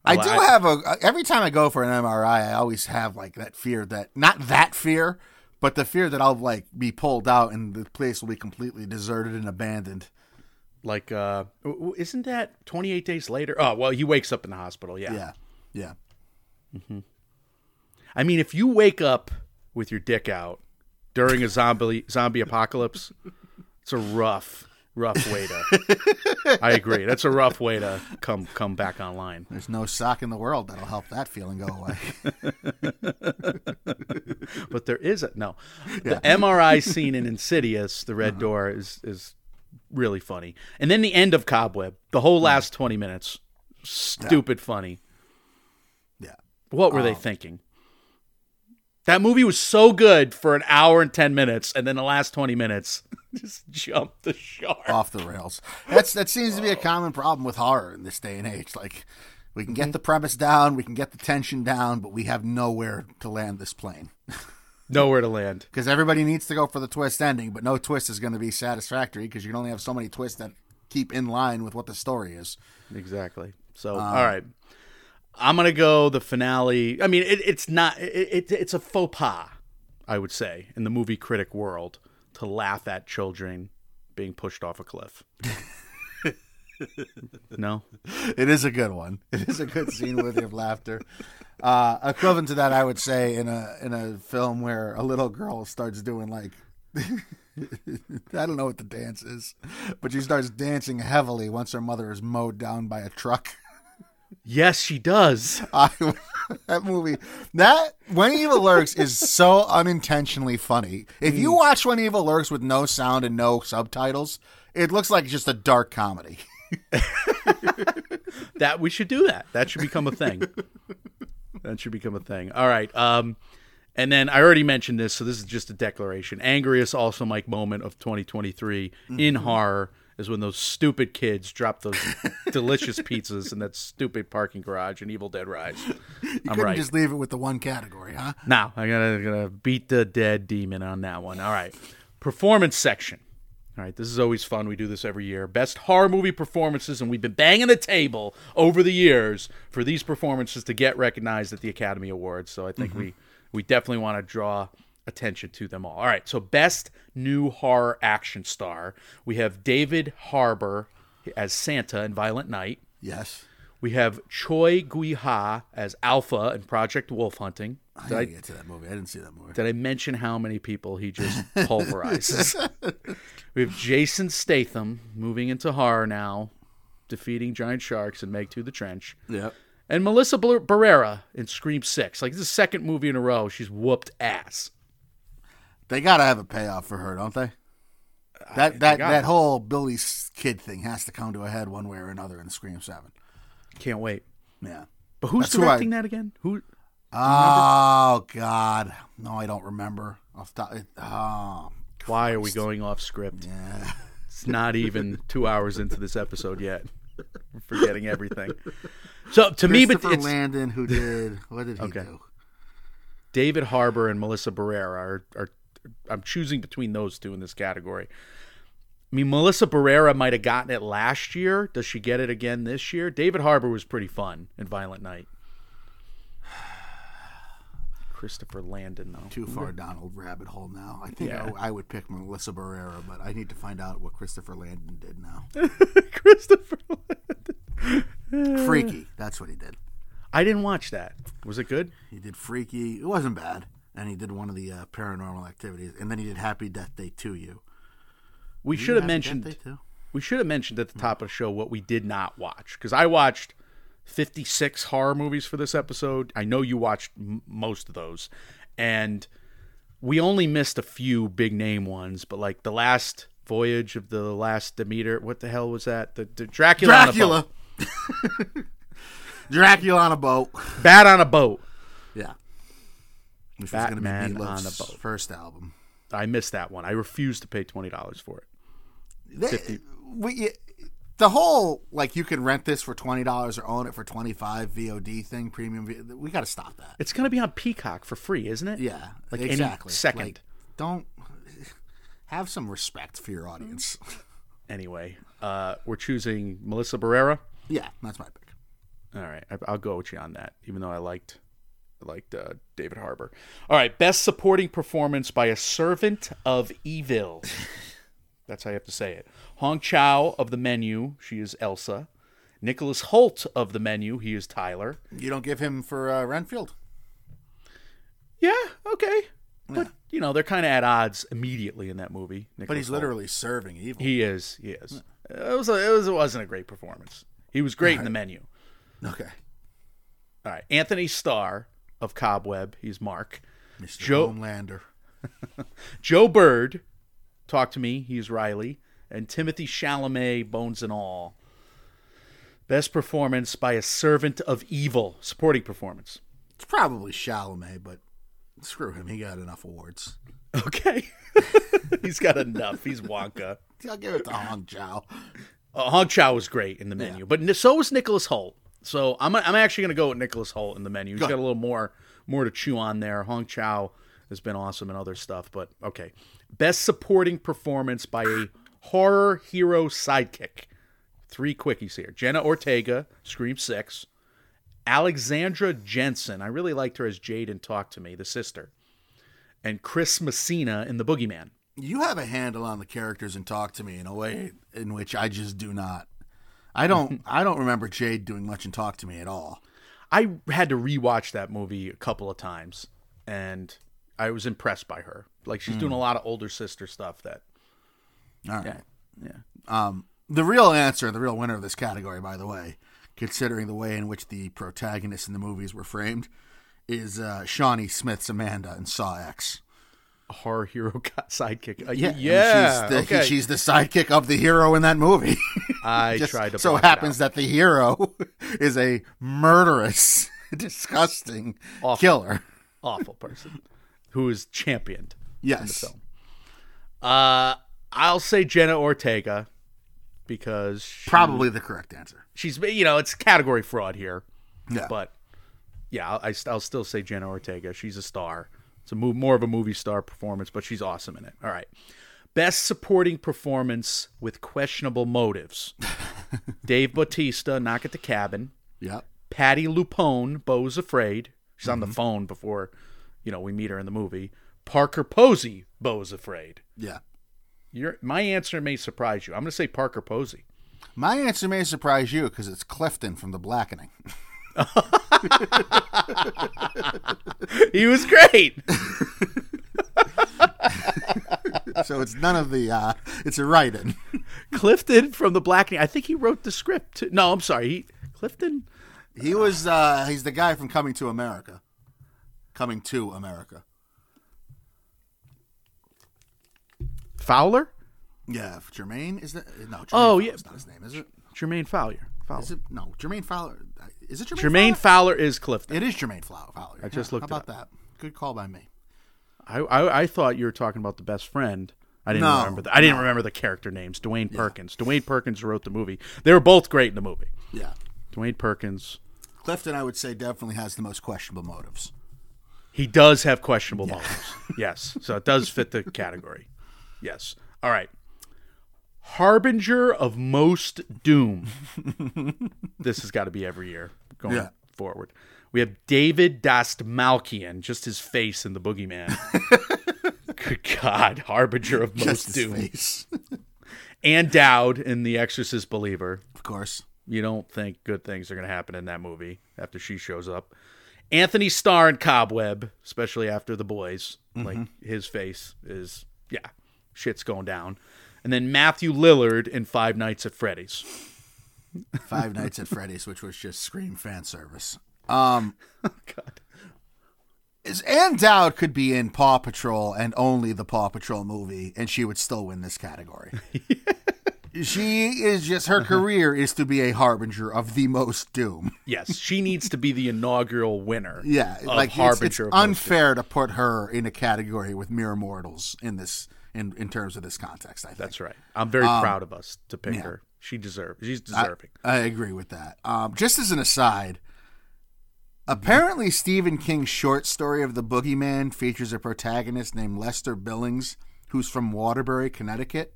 I do have a every time I go for an MRI, I always have like that fear that not that fear, but the fear that I'll like be pulled out and the place will be completely deserted and abandoned. Like, uh, isn't that 28 days later? Oh, well, he wakes up in the hospital. Yeah. Yeah. Yeah. Mm-hmm. I mean, if you wake up with your dick out during a zombie zombie apocalypse, it's a rough. Rough way to. I agree. That's a rough way to come come back online. There's no sock in the world that'll help that feeling go away. But there is a no. The MRI scene in Insidious, the Red uh-huh. Door, is is really funny. And then the end of Cobweb, the whole last twenty minutes, stupid funny. yeah. What were they um, thinking? That movie was so good for an hour and ten minutes, and then the last twenty minutes just jumped the shark. Off the rails. That's that seems to be a common problem with horror in this day and age. Like we can get mm-hmm. the premise down, we can get the tension down, but we have nowhere to land this plane. Nowhere to land. Because everybody needs to go for the twist ending, but no twist is going to be satisfactory because you can only have so many twists that keep in line with what the story is. Exactly. So, um, all right. I'm gonna go the finale. I mean, it, it's not. It, it, it's a faux pas, I would say, in the movie critic world, to laugh at children being pushed off a cliff. no, It is a good one. It is a good scene worthy of laughter. Uh, equivalent to that, I would say, in a in a film where a little girl starts doing like. I don't know what the dance is, but she starts dancing heavily once her mother is mowed down by a truck. Yes, she does. I, that movie, that When Evil Lurks is so unintentionally funny. If you watch When Evil Lurks with no sound and no subtitles, it looks like just a dark comedy. That we should do that. That should become a thing. that should become a thing. All right. Um, and then I already mentioned this, so this is just a declaration. Angriest also Mike moment of 2023 in horror is when those stupid kids drop those delicious pizzas in that stupid parking garage in Evil Dead Rise. You I'm right. just leave it with the one category, huh? Now I gotta gotta beat the dead demon on that one. All right, performance section. All right, this is always fun. We do this every year. Best horror movie performances, and we've been banging the table over the years for these performances to get recognized at the Academy Awards. So I think mm-hmm. we we definitely want to draw attention to them all. All right, so best new horror action star, we have David Harbour as Santa in Violent Night. Yes. We have Choi Gui Ha as Alpha in Project Wolf Hunting. I Did I, didn't get to that movie. I didn't see that movie. did I mention how many people he just pulverizes? we have Jason Statham moving into horror now, defeating giant sharks and Meg 2 the Trench. Yep. And Melissa Bar- Barrera in Scream 6. Like, this is the second movie in a row she's whooped ass. They gotta have a payoff for her, don't they? That that got that it. whole Billy's kid thing has to come to a head one way or another in Scream Seven. Can't wait. Yeah. But who's That's who I- directing that again? Who? Oh God, no, I don't remember. Off the top, oh, Why are we going off script? yeah. It's not even two hours into this episode yet. We're forgetting everything. So to me, but it's Landon who did what did he Okay. do? David Harbour and Melissa Barrera are, are. I'm choosing between those two in this category. I mean, Melissa Barrera might have gotten it last year. Does she get it again this year? David Harbour was pretty fun in Violent Night. Christopher Landon, though. Too far down a rabbit hole now. I think Yeah. I, I would pick Melissa Barrera, but I need to find out what Christopher Landon did now. Christopher. Landon. Freaky, that's what he did. I didn't watch that. Was it good? He did Freaky. It wasn't bad, and he did one of the uh, Paranormal Activities, and then he did Happy Death Day 2U. We should have mentioned. Death Day too? We should have mentioned at the top of the show what we did not watch because I watched 56 horror movies for this episode. I know you watched m- most of those, and we only missed a few big name ones. But like the last voyage of the last Demeter, what the hell was that? The, the Dracula, on a boat. Dracula. Dracula on a boat. Bat on a boat. Yeah. Which was going to be Batman on Meatloaf's a boat. first album. I missed that one. I refused to pay twenty dollars for it. They, we, the whole like you can rent this for twenty dollars or own it for twenty five VOD thing, premium. We got to stop that. It's gonna be on Peacock for free, isn't it? Yeah, Like any exactly. second. Like, don't have some respect for your audience. Anyway, uh, we're choosing Melissa Barrera. yeah, that's my pick. All right, I, I'll go with you on that. Even though I liked, I liked uh, David Harbour. All right, best supporting performance by a servant of evil. That's how you have to say it. Hong Chau of the menu, she is Elsa. Nicholas Hoult of the menu, he is Tyler. You don't give him for uh, Renfield. Yeah, okay. But you know they're kind of at odds immediately in that movie. But Nicholas he's Hoult. literally serving evil. he is he is. It was a, it was it wasn't a great performance. He was great in the menu. okay. All right, Anthony Starr of Cobweb. He's Mark. Mr. Joe- Homelander. Joe Bird, talk to me. He's Riley, and Timothée Chalamet, Bones and All. Best performance by a servant of evil. Supporting performance. It's probably Chalamet, but screw him. He got enough awards. Okay, he's got enough. He's Wonka. I'll give it to Hong Chau. Uh, Hong Chau was great in the menu, but so was Nicholas Hoult. So I'm I'm actually going to go with Nicholas Hoult in the menu. He's Go. got a little more more to chew on there. Hong Chau has been awesome and other stuff, but okay. Best supporting performance by a horror hero sidekick. Three quickies here: Jenna Ortega, Scream Six. Alexandra Jensen. I really liked her as Jade in Talk to Me, the sister. And Chris Messina in The Boogeyman. You have a handle on the characters and talk to me in a way in which I just do not. I don't. I don't remember Jade doing much in talk to me at all. I had to rewatch that movie a couple of times, and I was impressed by her. Like she's doing a lot of older sister stuff. That All right. yeah, Um, the real answer, the real winner of this category, by the way, considering the way in which the protagonists in the movies were framed, is uh, Shawnee Smith's Amanda in Saw X. horror hero sidekick. Uh, Yeah, yeah. and she's the, okay. she's the sidekick of the hero in that movie. I Just tried to. so happens that the hero is a murderous, disgusting Awful. killer. awful person who is championed. Yes. In the film. Uh, I'll say Jenna Ortega because she- Probably the correct answer. she's you know it's category fraud here, Yeah. but yeah, I, I'll still say Jenna Ortega. She's a star. It's a move, more of a movie star performance, but she's awesome in it. All right. Best supporting performance with questionable motives. Dave Bautista, Knock at the Cabin. Yep. Patti LuPone, Beau's Afraid. She's on the mm-hmm. phone before, you know, we meet her in the movie. Parker Posey, Beau's Afraid. Yeah. Your my answer may surprise you. I'm going to say Parker Posey. My answer may surprise you because it's Clifton from The Blackening. He was great. so it's none of the. Uh, it's a write-in. Clifton from the Blackening. I think he wrote the script. No, I'm sorry. He, Clifton. He was. Uh, he's the guy from Coming to America. Coming to America. Fowler? Yeah, Jermaine is that? No. Jermaine Oh, Fowler's yeah. not his name, is it? Jermaine Fowler. Fowler. Is it? No, Jermaine Fowler. Is it Jermaine? Jermaine Fowler? Fowler is Clifton. It is Jermaine Fowler. Fowler. I just How looked it about that? Good call by me. I, I I thought you were talking about the best friend. I didn't No, remember. The, I didn't remember the character names. Dewayne Perkins. Dewayne Perkins wrote the movie. They were both great in the movie. Yeah. Dewayne Perkins. Clifton, I would say, definitely has the most questionable motives. He does have questionable motives. Yes. So it does fit the category. Yes. All right. Harbinger of most doom. this has got to be every year going Yeah. forward. We have David Dastmalchian, just his face in the boogeyman. Good God, Harbinger of most doom. Ann Dowd in The Exorcist Believer. of course. You don't think good things are going to happen in that movie after she shows up. Anthony Starr in Cobweb, especially after the boys. Like mm-hmm. his face is, yeah, shit's going down. And then Matthew Lillard in Five Nights at Freddy's. Five Nights at Freddy's, which was just scream fan service. Um, God. is Ann Dowd could be in Paw Patrol and only the Paw Patrol movie, and she would still win this category. she is just her career is to be a harbinger of the most doom. Yes, she needs to be the inaugural winner. Yeah, like Harbinger it's Most unfair to put her in a category with mere mortals in this in in terms of this context. I think That's right. I'm very proud of us to pick her. She deserves. She's deserving. I agree with that. Um, just as an aside, apparently Stephen King's short story of the Boogeyman features a protagonist named Lester Billings, who's from Waterbury, Connecticut,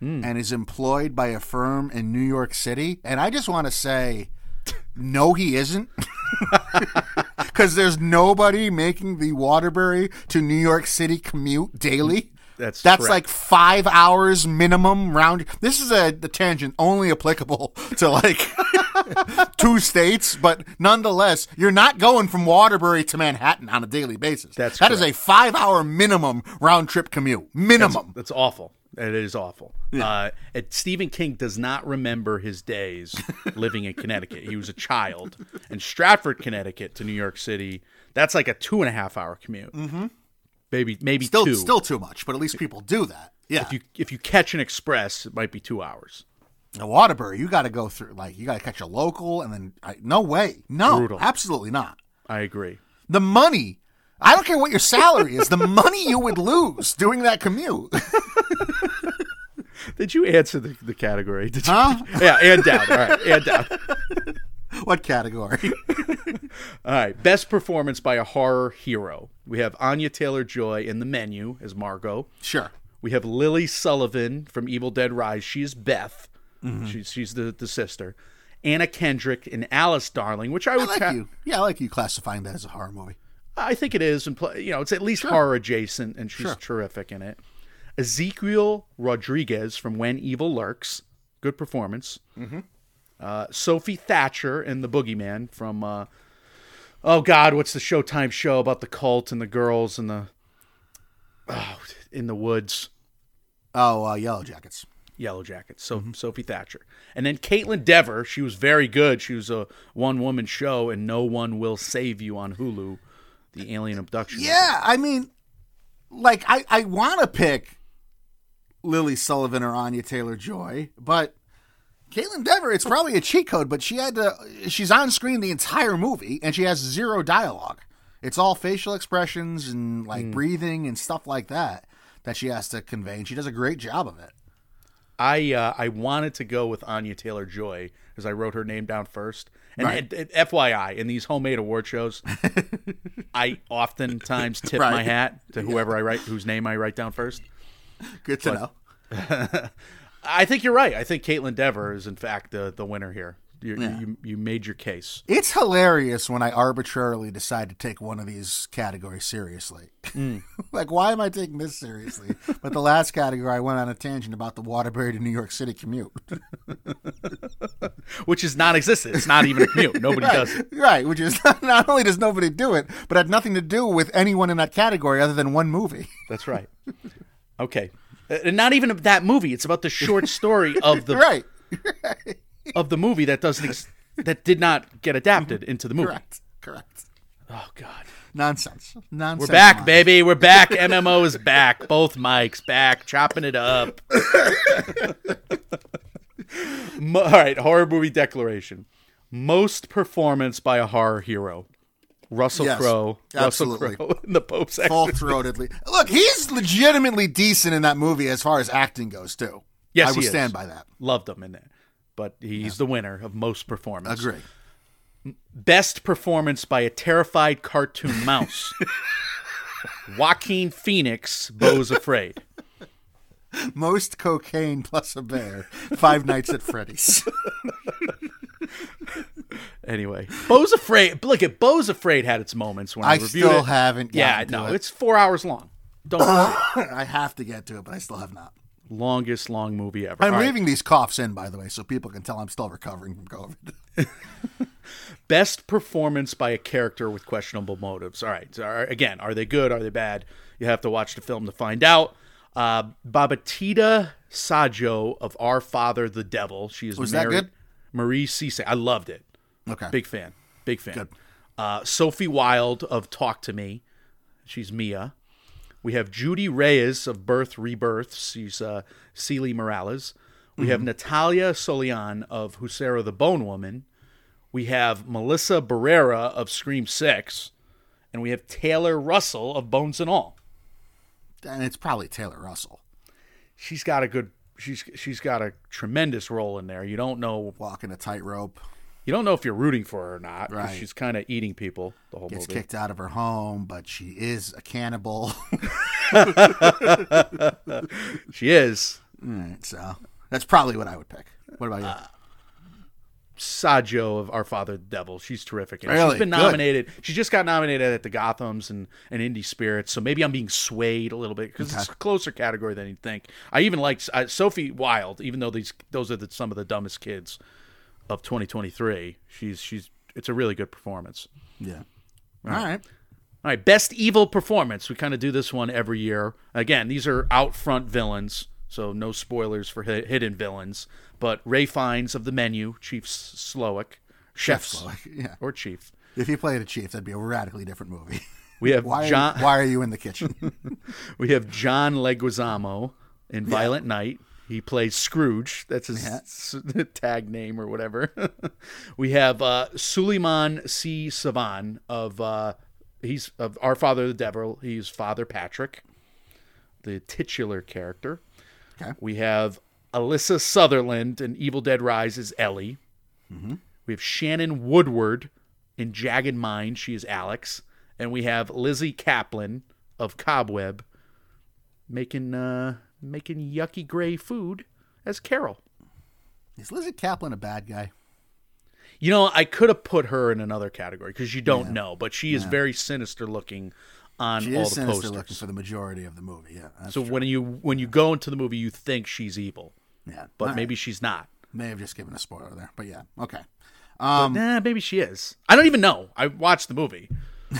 and is employed by a firm in New York City. And I just want to say, no, he isn't. Because there's nobody making the Waterbury to New York City commute daily. That's That's correct. like five hours minimum round. This is a the tangent only applicable to like two states, but nonetheless, you're not going from Waterbury to Manhattan on a daily basis. That's that is a five hour minimum round trip commute. Minimum. That's awful. It is awful. Uh, it, Stephen King does not remember his days living in Connecticut. He was a child. And Stratford, Connecticut to New York City, that's like a two and a half hour commute. Mm-hmm. Maybe, maybe still, two. still too much, but at least people do that. Yeah. if you if you catch an express, it might be two hours. Now, Waterbury, you got to go through like you got to catch a local, and then I, no way, no, Brutal. absolutely not. I agree. The money. I don't care what your salary is. The money you would lose doing that commute. Did you answer the, the category? Did you? Huh? Yeah, Ann Dowd. All right, Ann Dowd. what category? All right, best performance by a horror hero. We have Anya Taylor Joy in the menu as Margot. Sure. We have Lily Sullivan from Evil Dead Rise. She's Beth. She's she's the, the sister. Anna Kendrick in Alice Darling, which I I would like ca- you. Yeah, I like you classifying that as a horror movie. I think it is, and you know, it's at least horror adjacent, and she's Sure. terrific in it. Ezekiel Rodriguez from When Evil Lurks, good performance. Mm-hmm. Uh, Sophie Thatcher in The Boogeyman from, uh, oh God, what's the Showtime show about the cult and the girls and the, oh, in the woods. Oh, uh, Yellow Jackets. Yellow Jackets. So Sophie Thatcher, and then Kaitlyn Dever. She was very good. She was a one woman show, and No One Will Save You on Hulu, the alien abduction. Yeah, I mean, like I, I want to pick Lily Sullivan or Anya Taylor Joy, but Kaitlyn Dever, it's probably a cheat code, but she had to. She's on screen the entire movie, and she has zero dialogue. It's all facial expressions and like breathing and stuff like that that she has to convey, and she does a great job of it. I uh, I wanted to go with Anya Taylor Joy because I wrote her name down first. And, Right. and- and FYI, in these homemade award shows, I oftentimes tip Right. my hat to whoever I write, whose name I write down first. Good to know. I think you're right. I think Kaitlyn Dever is in fact the the winner here. You you, you made your case. It's hilarious when I arbitrarily decide to take one of these categories seriously. Mm. like, why am I taking this seriously? But the last category, I went on a tangent about the Waterbury to New York City commute. Which is non-existent. It's not even a commute. Nobody does it. right, which is not only does nobody do it, but had nothing to do with anyone in that category other than one movie. That's right. Okay. Uh, And not even that movie. It's about the short story of the right, of the movie that doesn't ex- that did not get adapted into the movie. correct, correct. Oh God. Nonsense. Nonsense. We're back, baby. We're back. MMO is back. Both mics back, chopping it up. All right, horror movie declaration. Most performance by a horror hero. Russell Yes, Crowe. absolutely. Russell Crowe in the Pope's Full throatedly. Look, he's legitimately decent in that movie as far as acting goes, too. Yes, I would stand by that. Loved him in there. But he's the winner of most performance. Agree. Best performance by a terrified cartoon mouse. Joaquin Phoenix, Beau's Afraid. Most cocaine plus a bear. Five Nights at Freddy's. Anyway, Beau's Afraid. Look at Beau's Afraid had its moments when I, reviewed it. I reviewed still it. haven't. Yeah, to no, it. it's four hours long. Don't I have to get to it, but I still have not. longest long movie ever. I'm All right. leaving these coughs in, by the way, so people can tell I'm still recovering from COVID. Best performance by a character with questionable motives. All right. So, again, are they good? Are they bad? You have to watch the film to find out. Uh, Babetida Sadjo of Our Father the Devil. She is Was that married. good? Marie Cisse. I loved it. Okay. Big fan. Big fan. Good. Uh, Sophie Wilde of Talk to Me. She's Mia. We have Judy Reyes of Birth Rebirth. She's uh, Celie Morales. We have Natalia Solian of Huesera the Bone Woman. We have Melissa Barrera of Scream 6. And we have Taylor Russell of Bones and All. And it's probably Taylor Russell She's got a good she's she's got a tremendous role in there. You don't know walking a tightrope, you don't know if you're rooting for her or not. Right. She's kind of eating people the whole gets movie. kicked out of her home, but she is a cannibal. She is. Right, so that's probably what I would pick. What about you? Uh, Sadjo of Our Father the Devil. She's terrific. Really? She's been Good. nominated. She just got nominated at the Gothams and, and Indie Spirits. So maybe I'm being swayed a little bit because it's a closer category than you'd think. I even like uh, Sophie Wilde, even though these those are the, some of the dumbest kids. Of 2023. She's she's it's a really good performance. Yeah. All right. All right, best evil performance. We kind of do this one every year. Again, these are out front villains, so no spoilers for hi- hidden villains. But Ralph Fiennes of the Menu, Chief Slowik, Chef Slowik, yeah. or Chief. If he played a chief, that'd be a radically different movie. We have Why? John. Are, why are you in the kitchen? We have John Leguizamo in Violent Night. He plays Scrooge. That's his Yeah. tag name or whatever. we have uh, Souleymane Sy Savane of uh, he's of Our Father the Devil. He's Father Patrick, the titular character. Okay. We have Alyssa Sutherland in Evil Dead Rise as Ellie. Mm-hmm. We have Shannon Woodward in Jagged Mind. She is Alex. And we have Lizzy Caplan of Cobweb making uh, making yucky gray food as Carol. Is Lizzy Caplan a bad guy? You know, I could have put her in another category because you don't know, but she is very sinister looking on She all is the sinister posters. looking for the majority of the movie. Yeah. So true. when you when you go into the movie, you think she's evil, yeah. but All right. maybe she's not. may have just given a spoiler there, but yeah. Okay. But, um, nah, maybe she is. I don't even know. I watched the movie.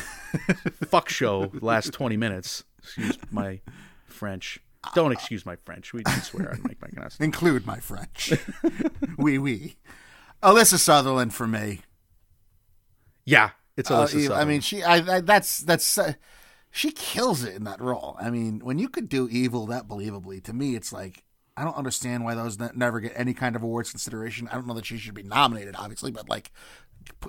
Fuck show last twenty minutes. Excuse my French. Don't excuse my French. We can swear on Mike Mike. Include my French. Wee wee. Alyssa Sutherland for me. Yeah, it's Uh, Alyssa. I mean, she. I, I that's that's. Uh, she kills it in that role. I mean, when you could do evil that believably, to me, it's like I don't understand why those never get any kind of awards consideration. I don't know that she should be nominated, obviously, but like,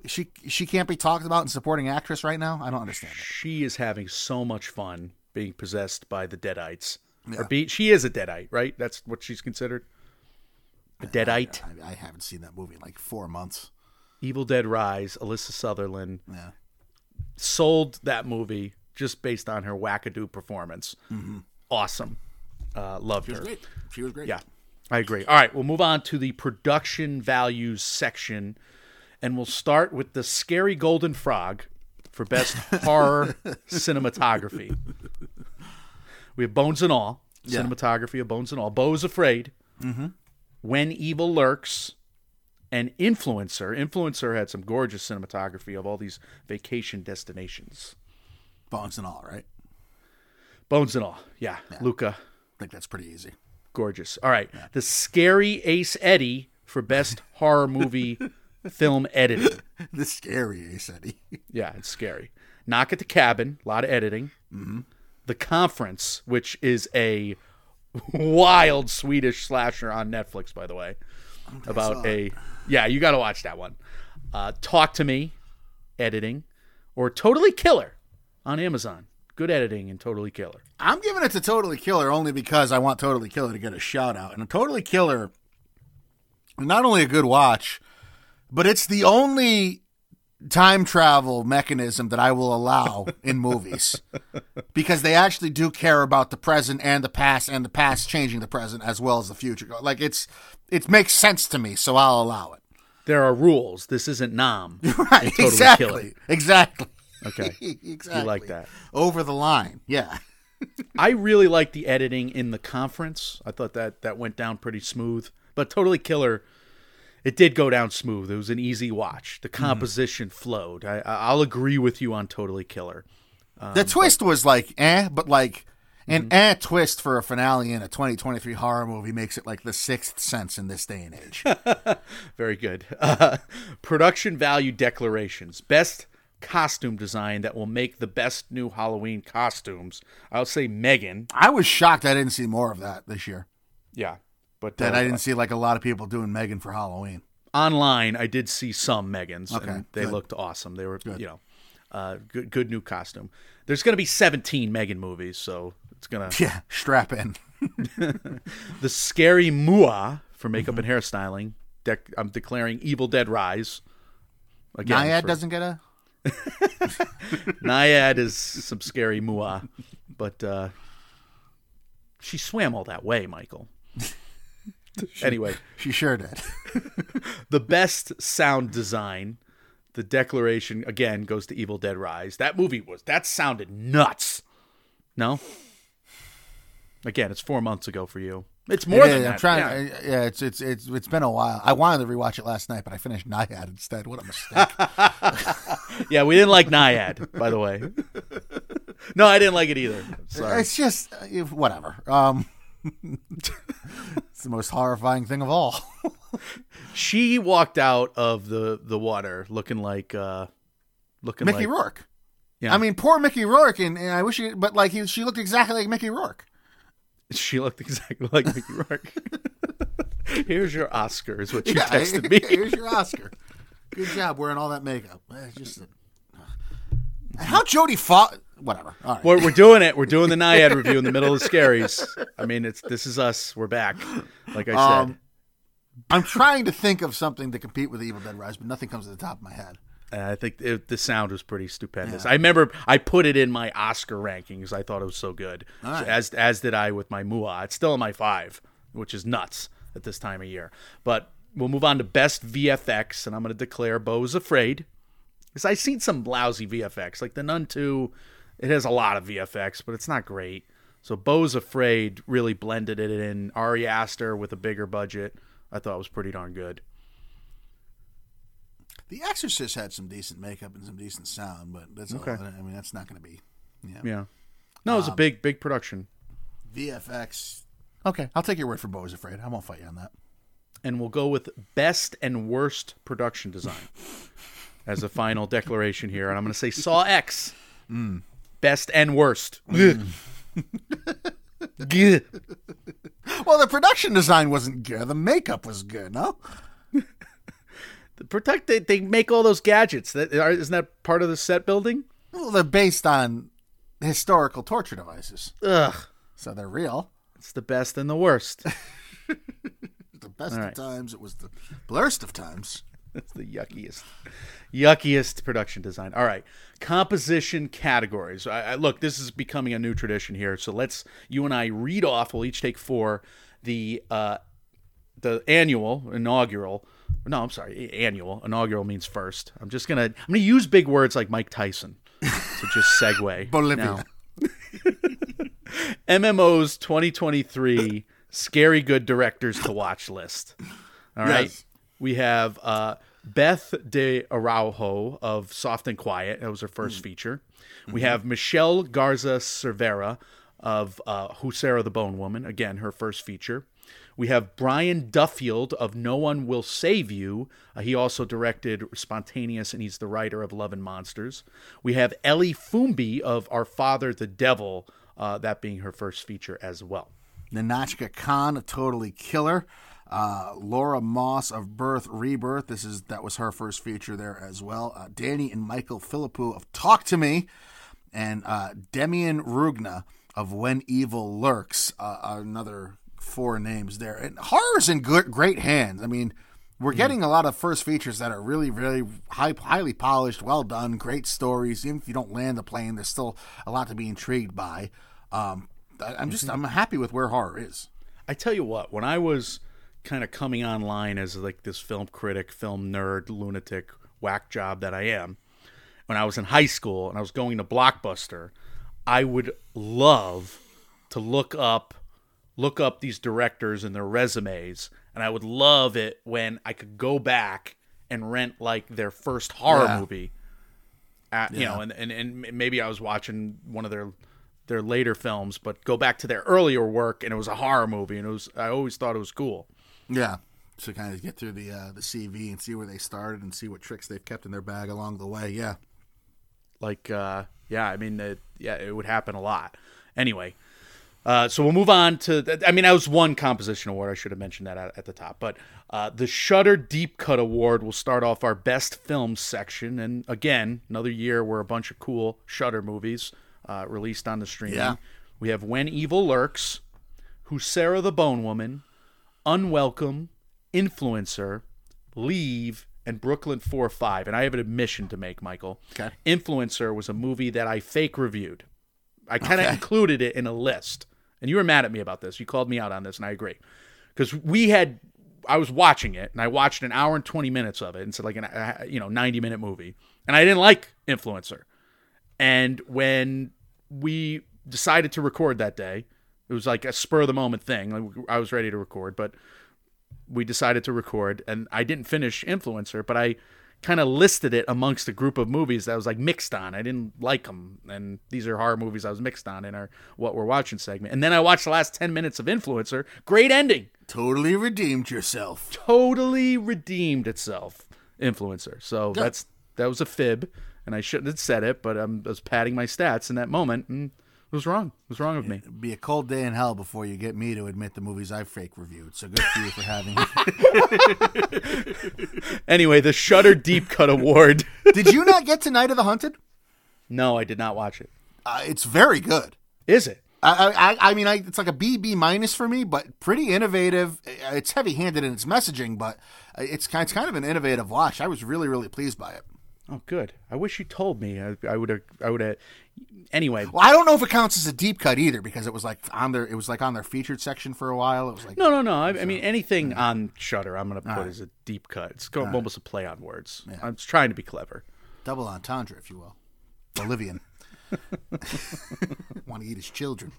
she she can't be talked about in supporting actress right now. I don't understand she is having so much fun being possessed by the Deadites. Or be, she is a Deadite, right? That's what she's considered. A Deadite. I, I haven't seen that movie in like four months. Evil Dead Rise. Alyssa Sutherland Yeah. sold that movie just based on her wackadoo performance. Awesome. Uh, loved her. Great. She was great. Yeah, I agree. All right, we'll move on to the production values section, and we'll start with the Scary Golden Frog for best horror cinematography. We have Bones and All, Yeah. cinematography of Bones and All. Beau's Afraid, When Evil Lurks, and Influencer. Influencer had some gorgeous cinematography of all these vacation destinations. Bones and all, right? Bones and All, yeah. Luca, I think that's pretty easy. gorgeous. All right, the Scary Ace Eddie for best horror movie film editing. The scary Ace Eddie. Yeah, it's scary. Knock at the Cabin, a lot of editing. Mm-hmm. The Conference, which is a wild Swedish slasher on Netflix, by the way, about a yeah, you got to watch that one. Uh, Talk to Me, editing, or Totally Killer on Amazon. Good editing and Totally Killer. I'm giving it to Totally Killer only because I want Totally Killer to get a shout out. And Totally Killer, not only a good watch, but it's the only time travel mechanism that I will allow in movies because they actually do care about the present and the past and the past changing the present as well as the future. Like it's it makes sense to me, so I'll allow it. There are rules. This isn't Nam. Right, Totally exactly. Exactly. Okay. exactly. You like that. Over the line. Yeah. I really like the editing in the conference. I thought that that went down pretty smooth. But Totally Killer, it did go down smooth. It was an easy watch. The composition flowed. I, I- I'll agree with you on Totally Killer. The twist was like eh, but like an eh twist for a finale in a 2023 horror movie makes it like the sixth sense in this day and age. Very good. Uh, production value declarations. Best costume design that will make the best new Halloween costumes. I'll say Megan. I was shocked I didn't see more of that this year. Yeah. But That uh, I didn't see like a lot of people doing Megan for Halloween. online i did see some megans Okay, and they good. looked awesome they were you know uh, good good new costume there's going to be 17 megan movies so it's going to Yeah, strap in. the scary mua for makeup and hairstyling dec- i'm declaring evil dead rise again Nyad for- doesn't get a. Nyad is some scary mua but uh she swam all that way michael anyway She sure did. the best sound design the declaration again goes to evil dead rise that movie was that sounded nuts no again it's four months ago for you It's more It than is. that. I'm trying. yeah. I- Yeah. it's it's it's it's been a while. I wanted to rewatch it last night, but I finished Nyad instead. What a mistake! Yeah, we didn't like Nyad, by the way. No, I didn't like it either. Sorry. it's just uh, whatever. Um, it's the most horrifying thing of all. She walked out of the the water looking like uh looking Mickey like Rourke. Yeah. I mean, poor Mickey Rourke, and, and I wish, he, but like he, she looked exactly like Mickey Rourke. she looked exactly like Mickey Rourke. Here's your Oscar, is what you Yeah, texted me. here's your Oscar. Good job wearing all that makeup. Just a, how Jodie fought. Whatever. All right. We're, we're doing it. We're doing the Nyad review in the middle of the scaries. I mean, it's this is us. We're back. Like I said, Um, I'm trying to think of something to compete with Evil Dead Rise, but nothing comes to the top of my head. Uh, I think it, the sound was pretty stupendous. I remember I put it in my Oscar rankings. I thought it was so good, right. as as did I with my Mua. It's still in my five, which is nuts at this time of year. But we'll move on to best VFX, and I'm going to declare Beau's Afraid because I've seen some lousy VFX, like the Nun Two. It has a lot of VFX, but it's not great. So Beau's Afraid really blended it in. Ari Aster with a bigger budget, I thought was pretty darn good. The Exorcist had some decent makeup and some decent sound, but that's Okay. all. I mean, that's not going to be. Yeah. Yeah, no, it was a um, big big production. VFX. Okay, I'll take your word for Beau's afraid. I won't fight you on that. and we'll go with best and worst production design as a final declaration here. And I'm going to say Saw X, mm. Best and worst. Gah. Well, the production design wasn't good. The makeup was good. No. The protect they, they make all those gadgets. That are, isn't that part of the set building? Well, they're based on historical torture devices, Ugh, so they're real. it's the best and the worst. The best All of times, it was the blurst of times. It's the yuckiest, yuckiest production design. All right, composition categories. I, I, look, this is becoming a new tradition here. So let's you and I read off. We'll each take four. The uh, the annual inaugural. No, I'm sorry, annual inaugural means first. I'm just gonna I'm gonna use big words like Mike Tyson to just segue. Bolivia. now. MMO's 2023 scary good directors to watch list. All right. We have uh, Beth de Araujo of Soft and Quiet. That was her first feature. We have Michelle Garza Cervera of uh, Huesera the Bone Woman. Again, her first feature. We have Brian Duffield of No One Will Save You. Uh, he also directed Spontaneous, and he's the writer of Love and Monsters. We have Ellie Foumbi of Our Father the Devil, uh, that being her first feature as well. Nahnatchka Khan, a totally killer. Uh, Laura Moss of Birth Rebirth. This is that was her first feature there as well. Uh, Danny and Michael Philippou of Talk to Me, and uh, Demian Rugna of When Evil Lurks. Uh, another four names there. And horror's in good, great hands. I mean, we're getting a lot of first features that are really, really high, highly polished, well done, great stories. Even if you don't land the plane, there's still a lot to be intrigued by. Um, I, I'm just, I'm happy with where horror is. I tell you what, when I was kind of coming online as like this film critic, film nerd, lunatic, whack job that I am, when I was in high school and I was going to Blockbuster, I would love to look up look up these directors and their resumes and I would love it when I could go back and rent like their first horror Yeah. movie. At, You know, and, and and maybe I was watching one of their their later films, but go back to their earlier work and it was a horror movie and it was I always thought it was cool. Yeah. To kind of get through the uh, the CV and see where they started and see what tricks they've kept in their bag along the way. Yeah. like uh yeah i mean it, yeah it would happen a lot anyway uh, so we'll move on to. th- I mean, that was one composition award. I should have mentioned that at, at the top. But uh, the Shudder Deep Cut Award will start off our best film section, and again, another year where a bunch of cool Shudder movies uh, released on the streaming. Yeah. We have When Evil Lurks, Huesera the Bone Woman, Unwelcome, Influencer, Leave, and Brooklyn 4 5. And I have an admission to make, Michael. Okay. Influencer was a movie that I fake reviewed. I kind of Okay. included it in a list. And you were mad at me about this. You called me out on this, and I agree. Because we had, I was watching it, and I watched an hour and 20 minutes of it. And so, like, an, uh, you know, 90 minute movie. And I didn't like Influencer. And when we decided to record that day, it was like a spur of the moment thing. Like I was ready to record, but we decided to record, and I didn't finish Influencer, but I kind of listed it amongst a group of movies that I was like mixed on. I didn't like them, and these are horror movies I was mixed on in our what we're watching segment. And then I watched the last ten minutes of Influencer. Great ending. Totally redeemed yourself. Totally redeemed itself. Influencer. So that's that was a fib, and I shouldn't have said it, but I'm, I was padding my stats in that moment, and it was wrong. It was wrong of me. It'd be a cold day in hell before you get me to admit the movies I fake reviewed. So good for you for having. Anyway, the Shudder Deep Cut Award. Did you not get to Night of the Hunted? no, I did not watch it. Uh, it's very good. Is it? I, I, I mean, I, it's like a B B minus for me, but pretty innovative. It's heavy handed in its messaging, but it's kind, it's kind of an innovative watch. I was really, really pleased by it. Oh, good. I wish you told me. I, I would have. I would have. Anyway, Well, I don't know if it counts as a deep cut either because it was like on their, it was like on their featured section for a while. It was like, no, no, no. I, I mean, anything on Shudder, I'm going to put as a deep cut. It's almost a play on words. I'm just trying to be clever. double entendre, if you will. Bolivian. Want to eat his children.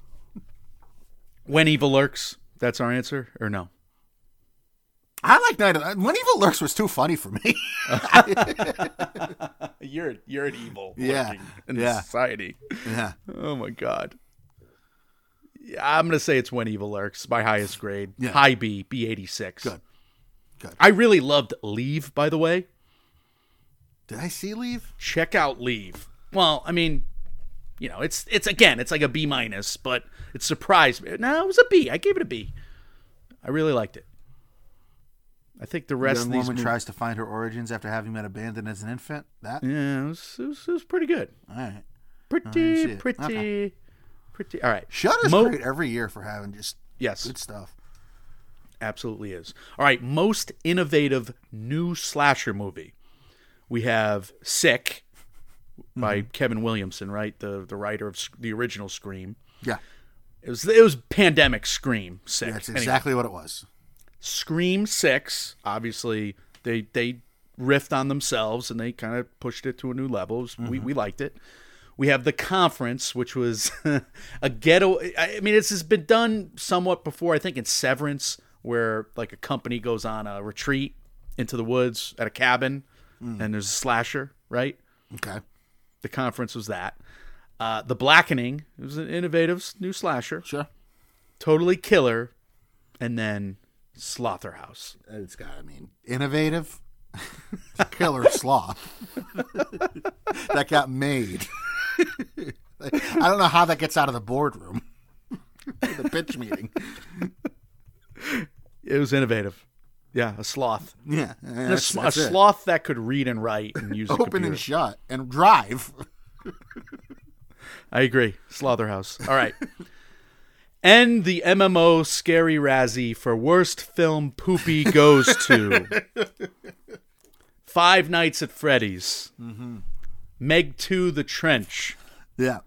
When evil lurks, that's our answer, or no? I like Night of When Evil Lurks was too funny for me. You're you're an evil. Yeah, in yeah. society. yeah. Oh my god. Yeah, I'm gonna say it's when evil lurks. My highest grade, Yeah. high B, B eighty six. Good. Good. I really loved Leave, by the way. Did I see Leave? check out leave well i mean you know it's it's again it's like a b minus but it surprised me no it was a b i gave it a b i really liked it i think the rest Young of these woman mov- tries to find her origins after having been abandoned as an infant. That? yeah it was, it was, it was pretty good All right. pretty pretty Okay. pretty all right Shudder's Mo- great every year for having just yes good stuff. absolutely is all right most innovative new slasher movie we have sick by mm-hmm. kevin williamson right the the writer of the original scream Yeah. it was it was pandemic scream sick That's Anyway. exactly what it was. Scream Six, obviously they they riffed on themselves and they kind of pushed it to a new level. Was- We we liked it. We have the conference, which was a ghetto. I mean, this has been done somewhat before. I think in Severance, where like a company goes on a retreat into the woods at a cabin, and there's a slasher. Right. Okay. The conference was that. Uh, the Blackening it was an innovative new slasher, Sure. totally killer, and then Slaughterhouse. It's got, I mean, innovative. Killer sloth. that got made. I don't know how that gets out of the boardroom. the pitch meeting. It was innovative. Yeah, a sloth. Yeah. A, sl- a sloth that could read and write and use Open and shut and drive. I agree. Slaughterhouse. All right. And the MMO Scary Razzie for worst film poopy goes to Five Nights at Freddy's, Mm-hmm. Meg 2 The Trench, Yeah.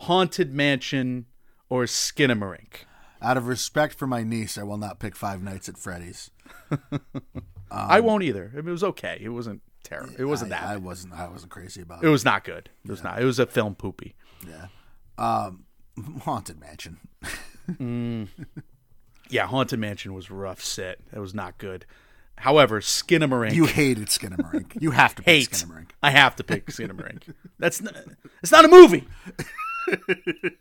Haunted Mansion, or Skinamarink. Out of respect for my niece, I will not pick Five Nights at Freddy's. I won't either. It was okay. It wasn't terrible. It wasn't I, that. I bad. wasn't. I wasn't crazy about It it. was not good. It was not. It was a film poopy. Yeah. Um, Haunted Mansion. Mm. Yeah, Haunted Mansion was rough set. That was not good. However, Skinamarink. You hated Skinamarink. You have to pick hate. Skinamarink. I have to pick Skinamarink. That's not, it's not a movie.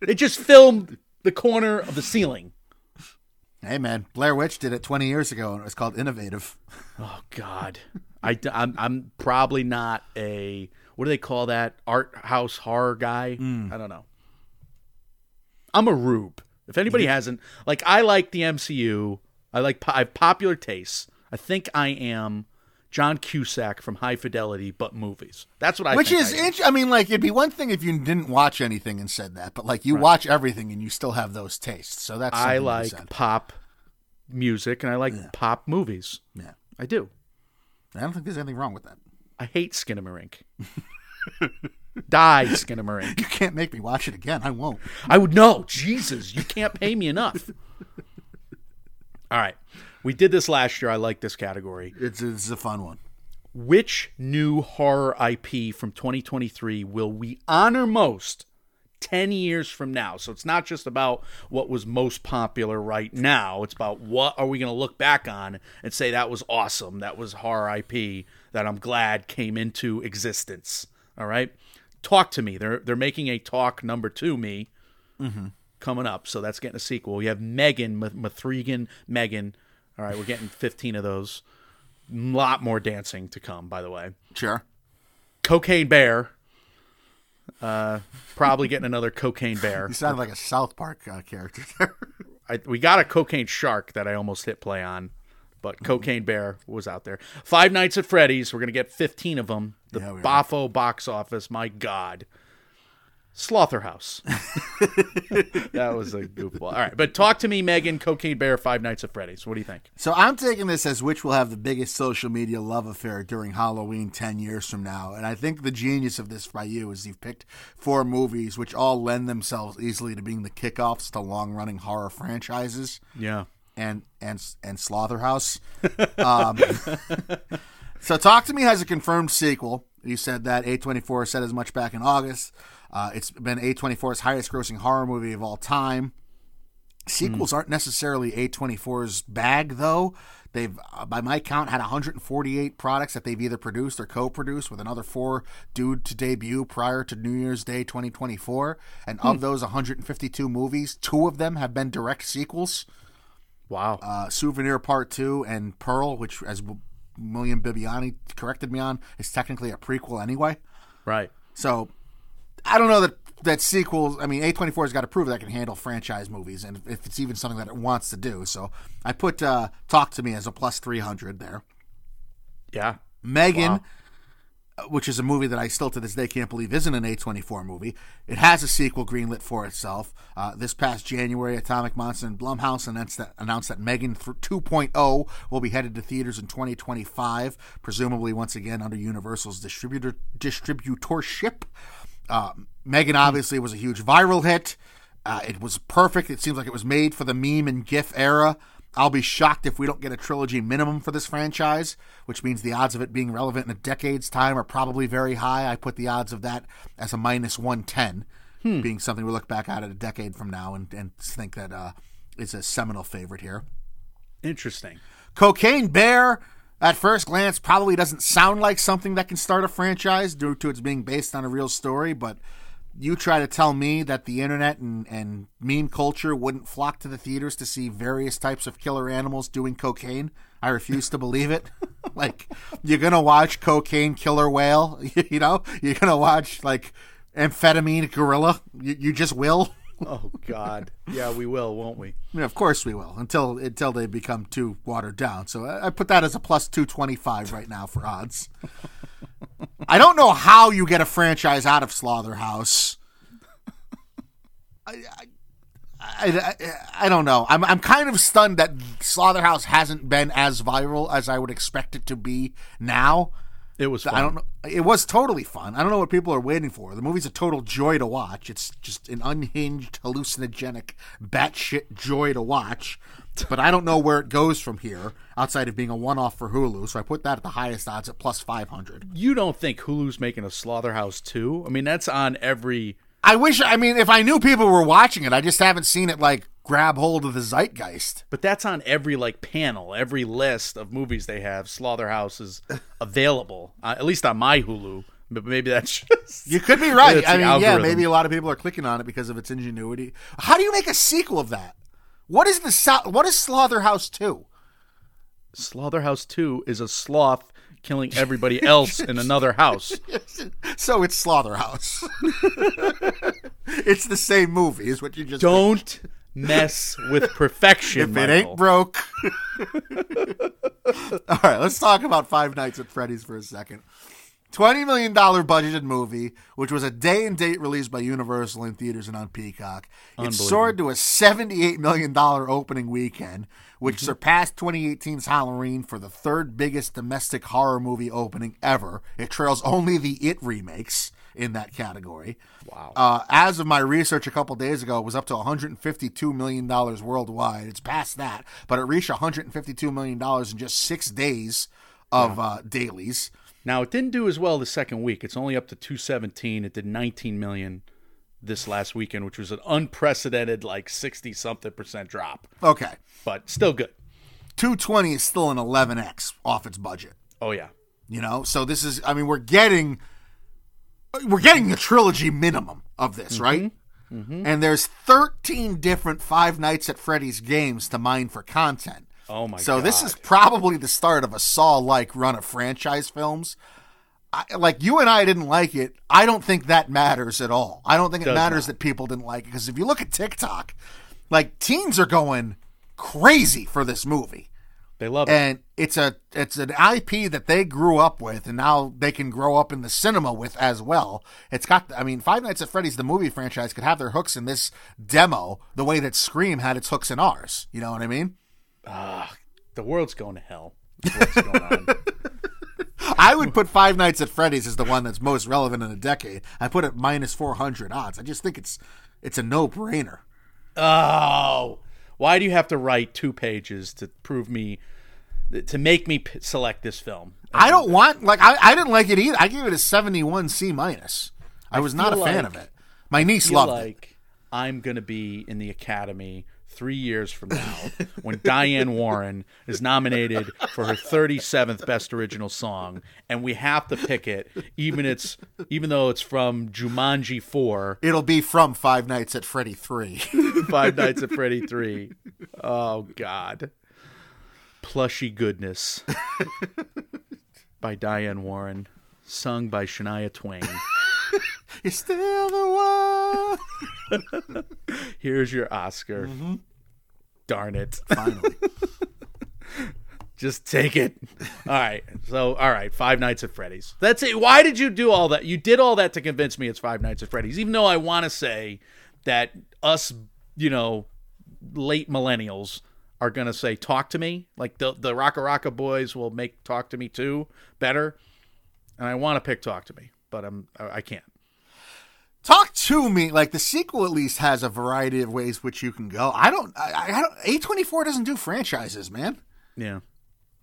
they just filmed the corner of the ceiling. Hey man, Blair Witch did it 20 years ago, and it was called Innovative. Oh God, I am I'm probably not a what do they call that art house horror guy? Mm. I don't know. I'm a rube. If anybody hasn't, like, I like the MCU. I like po- I have popular tastes. I think I am John Cusack from High Fidelity, but movies. That's what I. Which is, I int- I mean, like it'd be one thing if you didn't watch anything and said that, but like you watch everything and you still have those tastes. So that's I something to be like pop music and I like pop movies. Yeah, I do. I don't think there's anything wrong with that. I hate Skinamarink. Die, Skinamarink. You can't make me watch it again. I won't. I would know. Jesus, you can't pay me enough. All right. We did this last year. I like this category. It's it's a fun one. Which new horror IP from 2023 will we honor most 10 years from now. So it's not just about what was most popular right now. It's about what are we going to look back on and say that was awesome. That was horror IP that I'm glad came into existence. All right. Talk to me. They're they're making a talk number 2 me coming up. So that's getting a sequel. We have Megan Mathregan Megan. All right, we're getting 15 of those. A lot more dancing to come, by the way. Sure. Cocaine Bear. Uh, probably getting another Cocaine Bear. You sound like a South Park uh, character there. I, we got a Cocaine Shark that I almost hit play on, but Cocaine Bear was out there. Five Nights at Freddy's. We're gonna get 15 of them. The Yeah. Box office. My God. Slaughterhouse. that was a goofball. All right, but talk to me, Megan. Cocaine Bear. Five Nights at Freddy's. What do you think? So I'm taking this as which will have the biggest social media love affair during Halloween 10 years from now. And I think the genius of this by you is you've picked four movies which all lend themselves easily to being the kickoffs to long running horror franchises Yeah. And and and Slaughterhouse. um, so Talk to Me has a confirmed sequel. You said that A24 said as much back in August. Uh, it's been A24's highest grossing horror movie of all time. Sequels aren't necessarily A24's bag, though. They've, uh, by my count, had 148 products that they've either produced or co-produced, with another four due to debut prior to New Year's Day 2024. And of those 152 movies, two of them have been direct sequels Wow. uh, Souvenir Part 2 and Pearl, which, as William Bibbiani corrected me on, is technically a prequel anyway. right. So I don't know that that sequels. I mean, A24 has got to prove that it can handle franchise movies, and if it's even something that it wants to do. So I put uh, Talk to Me as a plus 300 there. Yeah. Megan, Wow. Which is a movie that I still to this day can't believe isn't an A24 movie. It has a sequel greenlit for itself. Uh, this past January, Atomic Monster and Blumhouse announced that, announced that Megan 2.0 will be headed to theaters in 2025, presumably once again under Universal's distributor distributorship. Uh, Megan obviously was a huge viral hit. Uh, it was perfect. It seems like it was made for the meme and GIF era. I'll be shocked if we don't get a trilogy minimum for this franchise, which means the odds of it being relevant in a decade's time are probably very high. I put the odds of that as a minus 110, being something we look back at it a decade from now and, and think that uh, it's a seminal favorite here. Interesting. Cocaine Bear, at first glance, probably doesn't sound like something that can start a franchise due to its being based on a real story, but you try to tell me that the internet and, and meme culture wouldn't flock to the theaters to see various types of killer animals doing cocaine. I refuse to believe it. like, you're going to watch cocaine killer whale, you know? You're going to watch, like, amphetamine gorilla. You, you just will. Oh God. Yeah, we will, won't we? Yeah, of course we will until until they become too watered down. So I, I put that as a plus two twenty five right now for odds. I don't know how you get a franchise out of Slaughterhouse. I, I, I, I don't know. I'm I'm kind of stunned that Slaughterhouse hasn't been as viral as I would expect it to be now. It was. Fun. I don't know. It was totally fun. I don't know what people are waiting for. The movie's a total joy to watch. It's just an unhinged, hallucinogenic, batshit joy to watch. But I don't know where it goes from here outside of being a one-off for Hulu. So I put that at the highest odds at plus five hundred. You don't think Hulu's making a Slaughterhouse 2? I mean, that's on every. I wish. I mean, if I knew people were watching it, I just haven't seen it like grab hold of the zeitgeist. But that's on every like panel, every list of movies they have. Slaughterhouse is available, uh, at least on my Hulu. But maybe that's just You could be right. I mean, yeah, maybe a lot of people are clicking on it because of its ingenuity. How do you make a sequel of that? What is the what is Slaughterhouse Two? Slaughterhouse 2 is a sloth killing everybody else in another house. So it's Slaughterhouse. it's the same movie, is what you just. Don't mess with perfection. if it Michael. ain't broke. All right, let's talk about Five Nights at Freddy's for a second. $20 million budgeted movie, which was a day and date release by Universal in theaters and on Peacock. It soared to a $78 million opening weekend, which surpassed 2018's Halloween for the third biggest domestic horror movie opening ever. It trails only the It remakes in that category. Wow. Uh, as of my research a couple days ago, it was up to 152 million dollars worldwide. It's past that, but it reached 152 million dollars in just six days of uh, dailies. Now it didn't do as well the second week. It's only up to 217. It did 19 million this last weekend, which was an unprecedented like sixty something percent drop, Okay. but still good. 220 is still an 11x off its budget. Oh yeah, You know, so this is. I mean, we're getting we're getting a trilogy minimum of this, mm-hmm. right? Mm-hmm. And there's 13 different Five Nights at Freddy's games to mine for content. Oh my god. So god. this is probably the start of a Saw-like run of franchise films. I, like you and I didn't like it. I don't think that matters at all. I don't think it Does matters that people didn't like it because if you look at TikTok, like teens are going crazy for this movie they love it. and it's a it's an IP that they grew up with, and now they can grow up in the cinema with as well. It's got, I mean, Five Nights at Freddy's, the movie franchise, could have their hooks in this demo the way that Scream had its hooks in ours. You know what I mean? Ah, the world's going to hell. What's going on? I would put Five Nights at Freddy's as the one that's most relevant in a decade. I put it minus four hundred odds. I just think it's it's a no brainer. Oh, why do you have to write two pages to prove me, to make me p- select this film? I don't want like I, I didn't like it either. I gave it a seventy one C minus. I was not a feel fan like- of it. My niece loved it. like I'm gonna be in the Academy three years from now when Diane Warren is nominated for her 37th Best Original Song, and we have to pick it, even it's even though it's from Jumanji 4, It'll be from Five Nights at Freddy three. Five Nights at Freddy 3. Oh God, plushy goodness by Diane Warren, sung by Shania Twain. You're still the one. Here's your Oscar. Mm-hmm. Darn it. Finally. Just take it. All right. So, all right. Five Nights at Freddy's. That's it. Why did you do all that? You did all that to convince me it's Five Nights at Freddy's, even though I want to say that us, you know, late millennials are going to say, talk to me. Like the, the Rocka Rocka boys will make Talk to Me too better. And I want to pick Talk to Me, but I'm, I I can't. Talk to me. Like the sequel at least has a variety of ways which you can go. I don't. I, I don't. A twenty four doesn't do franchises, man. Yeah.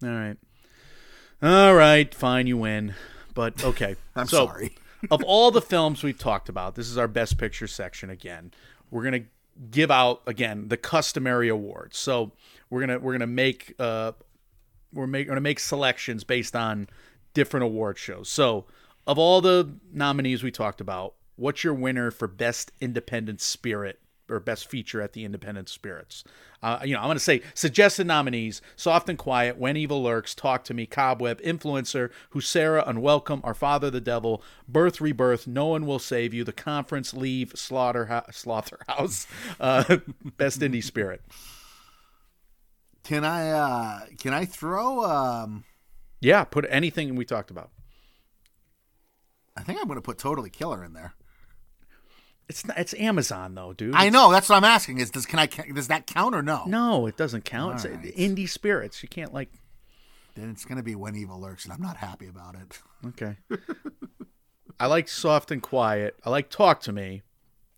All right. All right. Fine. You win. But okay. I'm So, sorry. of all the films we've talked about, this is our best picture section again. We're gonna give out again the customary awards. So we're gonna we're gonna make uh we're make, gonna make selections based on different award shows. So of all the nominees we talked about, what's your winner for best independent spirit or best feature at the Independent Spirits? Uh, you know, I'm going to say suggested nominees: Soft and Quiet, When Evil Lurks, Talk to Me, Cobweb, Influencer, Huesera, Unwelcome, Our Father the Devil, Birth, Rebirth, No One Will Save You, The Conference, Leave, Slaughterhouse, Slaughterhouse, uh, Best Indie Spirit. Can I? uh Can I throw? um Yeah, put anything we talked about. I think I'm going to put Totally Killer in there. It's not, it's Amazon though, dude. I know. That's what I'm asking. Is does can I? Does that count or no? no, it doesn't count. Right. indie spirits. You can't like. Then it's going to be When Evil Lurks, and I'm not happy about it. Okay. I like soft and quiet. I like talk to me,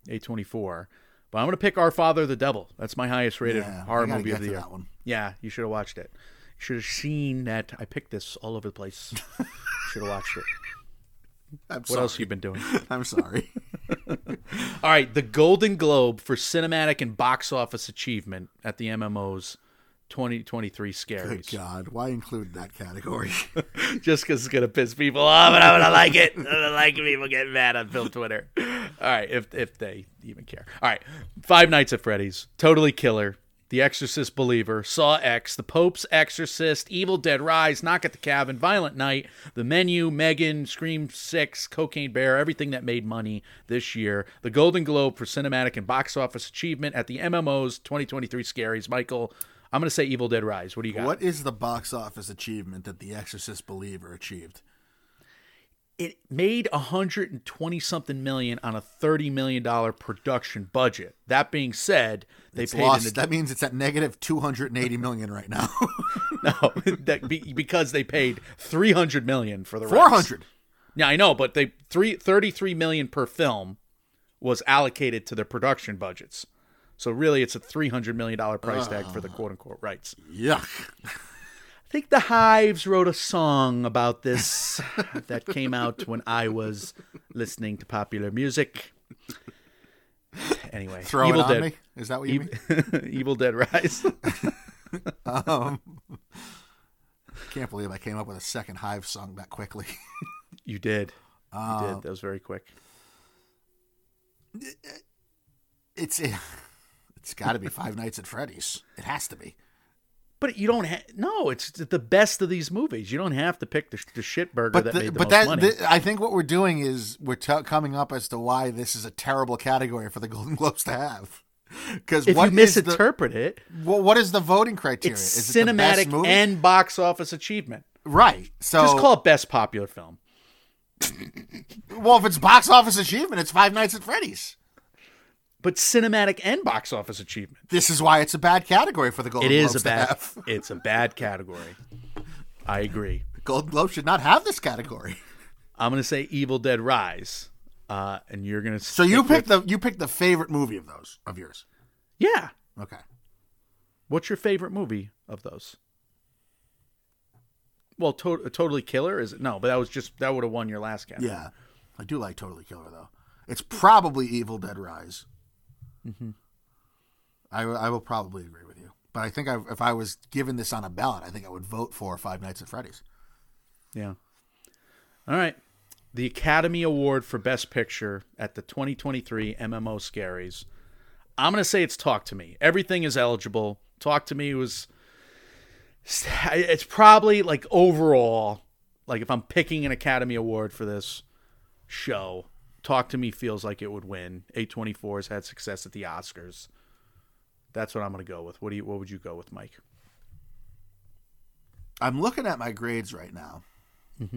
a twenty four. But I'm gonna pick Our Father the Devil. That's my highest rated Yeah, horror movie of the year. that one. Yeah, you should have watched it. You should have seen that. I picked this all over the place. should have watched it. I'm What sorry. else you been doing? I'm sorry. All right, the Golden Globe for cinematic and box office achievement at the MMO's 2023 Good God, why include that category? Just because it's gonna piss people off, and I'm gonna like it. I'm gonna like people getting mad on film Twitter. All right, if if they even care. All right, Five Nights at Freddy's, Totally Killer, The Exorcist Believer, Saw X, The Pope's Exorcist, Evil Dead Rise, Knock at the Cabin, Violent Night, The Menu, Megan, Scream Six, Cocaine Bear, everything that made money this year. The Golden Globe for cinematic and box office achievement at the MMO's 2023 Scaries. Michael, I'm gonna say Evil Dead Rise. What do you got? what is the box office achievement that The Exorcist Believer achieved? It made 120 something million on a 30 million dollar production budget. That being said, they It's paid lost. an that means it's at negative 280 million right now. no that be, because they paid 300 million for the rights. 400. Yeah, I know, but they three, 33 million per film was allocated to their production budgets. So really it's a 300 million dollar price tag for the ah. quote unquote rights. Yuck. I think the Hives wrote a song about this that came out when I was listening to popular music. Anyway, Throw Evil it on Dead. me. Is that what you mean? Evil Dead Rise. Um, can't believe I came up with a second Hive song that quickly. you did. You Uh, did. That was very quick. it's it's got to be Five Nights at Freddy's. It has to be. But you don't have no. It's the best of these movies. You don't have to pick the, the shit burger But that the- made the but most that money. th- I think what we're doing is we're t- coming up as to why this is a terrible category for the Golden Globes to have. Because if what you is the misinterpret it, well, what is the voting criteria? it's is it the cinematic and box office achievement. right. So Just call it best popular film. well, if it's box office achievement, it's Five Nights at Freddy's. But cinematic and box office achievement. This is why it's a bad category for the Golden It is Globes a bad. It's a bad category. I agree. Golden Globe should not have this category. I'm gonna say Evil Dead Rise, uh, and you're gonna. So you picked the you picked the favorite movie of those of yours. Yeah. Okay. What's your favorite movie of those? Well, to- totally killer is it? No, but that was just that would have won your last category. Yeah, I do like Totally Killer though. It's probably Evil Dead Rise. Mm-hmm. I, I will probably agree with you, but I think I, if I was given this on a ballot, I think I would vote for Five Nights at Freddy's. Yeah. All right. The Academy Award for Best Picture at the 2023 MMO Scaries. I'm going to say it's Talk to Me. Everything is eligible. Talk to Me was. It's probably like overall, like if I'm picking an Academy Award for this show, Talk to Me feels like it would win. A24 has had success at the Oscars. That's what I'm going to go with. What do you? What would you go with, Mike? I'm looking at my grades right now, Mm-hmm.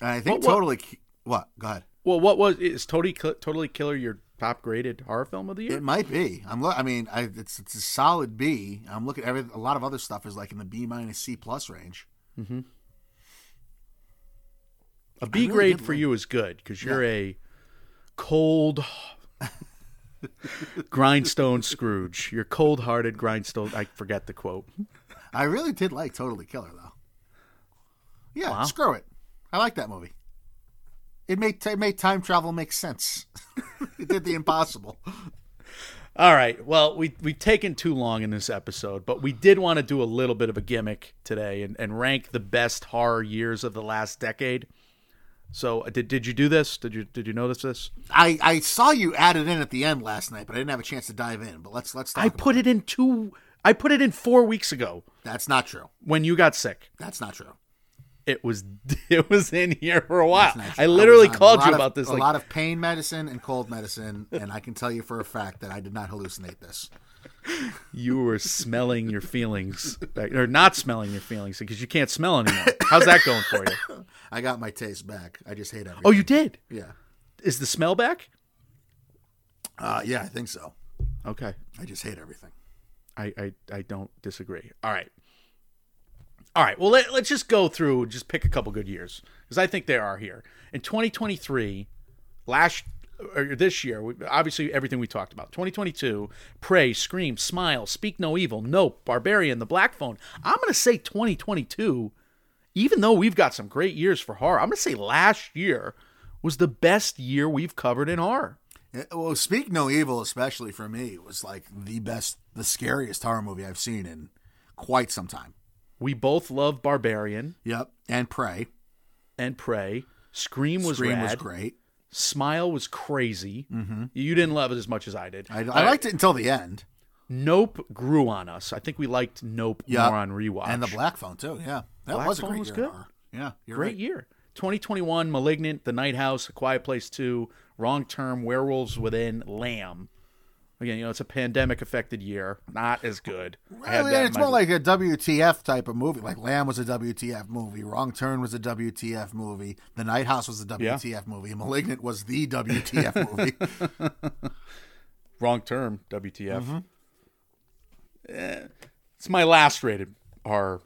and I think what- Totally what? Go ahead. Well, what was is Totally Totally Killer your top graded horror film of the year? It might be. I'm. Lo- I mean, I, it's it's a solid B. I'm looking. Every a lot of other stuff is like in the B minus C plus range. A B really grade for like- you is good because you're a cold grindstone Scrooge. You're cold hearted grindstone. I forget the quote. I really did like Totally Killer though. Yeah, Wow. screw it. I like that movie. It made it made time travel make sense. it did the impossible. All right. Well, we we've taken too long in this episode, but we did want to do a little bit of a gimmick today and, and rank the best horror years of the last decade. So uh, did did you do this? Did you did you notice this? I, I saw you add it in at the end last night, but I didn't have a chance to dive in. But let's let's talk. I put it in two. I put it in four weeks ago That's not true. when you got sick. That's not true. It was it was in here for a while. That's not true. I literally a called you of- about this. A like, lot of pain medicine and cold medicine, and I can tell you for a fact that I did not hallucinate this. You were smelling your feelings, or not smelling your feelings because you can't smell anymore. How's that going for you? I got my taste back. I just hate everything. Oh, you did. yeah. Is the smell back? Uh, yeah, I think so. Okay. I just hate everything. I, I, I don't disagree. All right. All right. Well, let, let's just go through, just pick a couple good years because I think there are here. In 2023, last or this year, obviously everything we talked about. 2022, Pray, Scream, Smile, Speak No Evil, Nope, Barbarian, The Black Phone. I'm going to say 2022, even though we've got some great years for horror, I'm going to say last year was the best year we've covered in horror. Well, Speak No Evil, especially for me, was like the best, the scariest horror movie I've seen in quite some time. We both love Barbarian Yep. And Pray. and Pray. Scream was Scream rad. was great. Smile was crazy. Mm-hmm. You didn't love it as much as I did. I, I liked it until the end. Nope grew on us. I think we liked Nope Yep. more on rewatch. And the Black Phone, too. Yeah. That Black was a Phone great was year. good. Yeah. Great right. year. 2021, Malignant, The Night House, A Quiet Place 2, Wrong Turn, Werewolves Within, Lamb. Again, you know, it's a pandemic affected year. Not as good. Well, that it's more like a WTF type of movie. Like Lamb was a WTF movie. Wrong Turn was a WTF movie. The Night House was a WTF movie. Malignant was the WTF movie. Wrong Turn, WTF. Mm-hmm. Eh, it's my last rated horror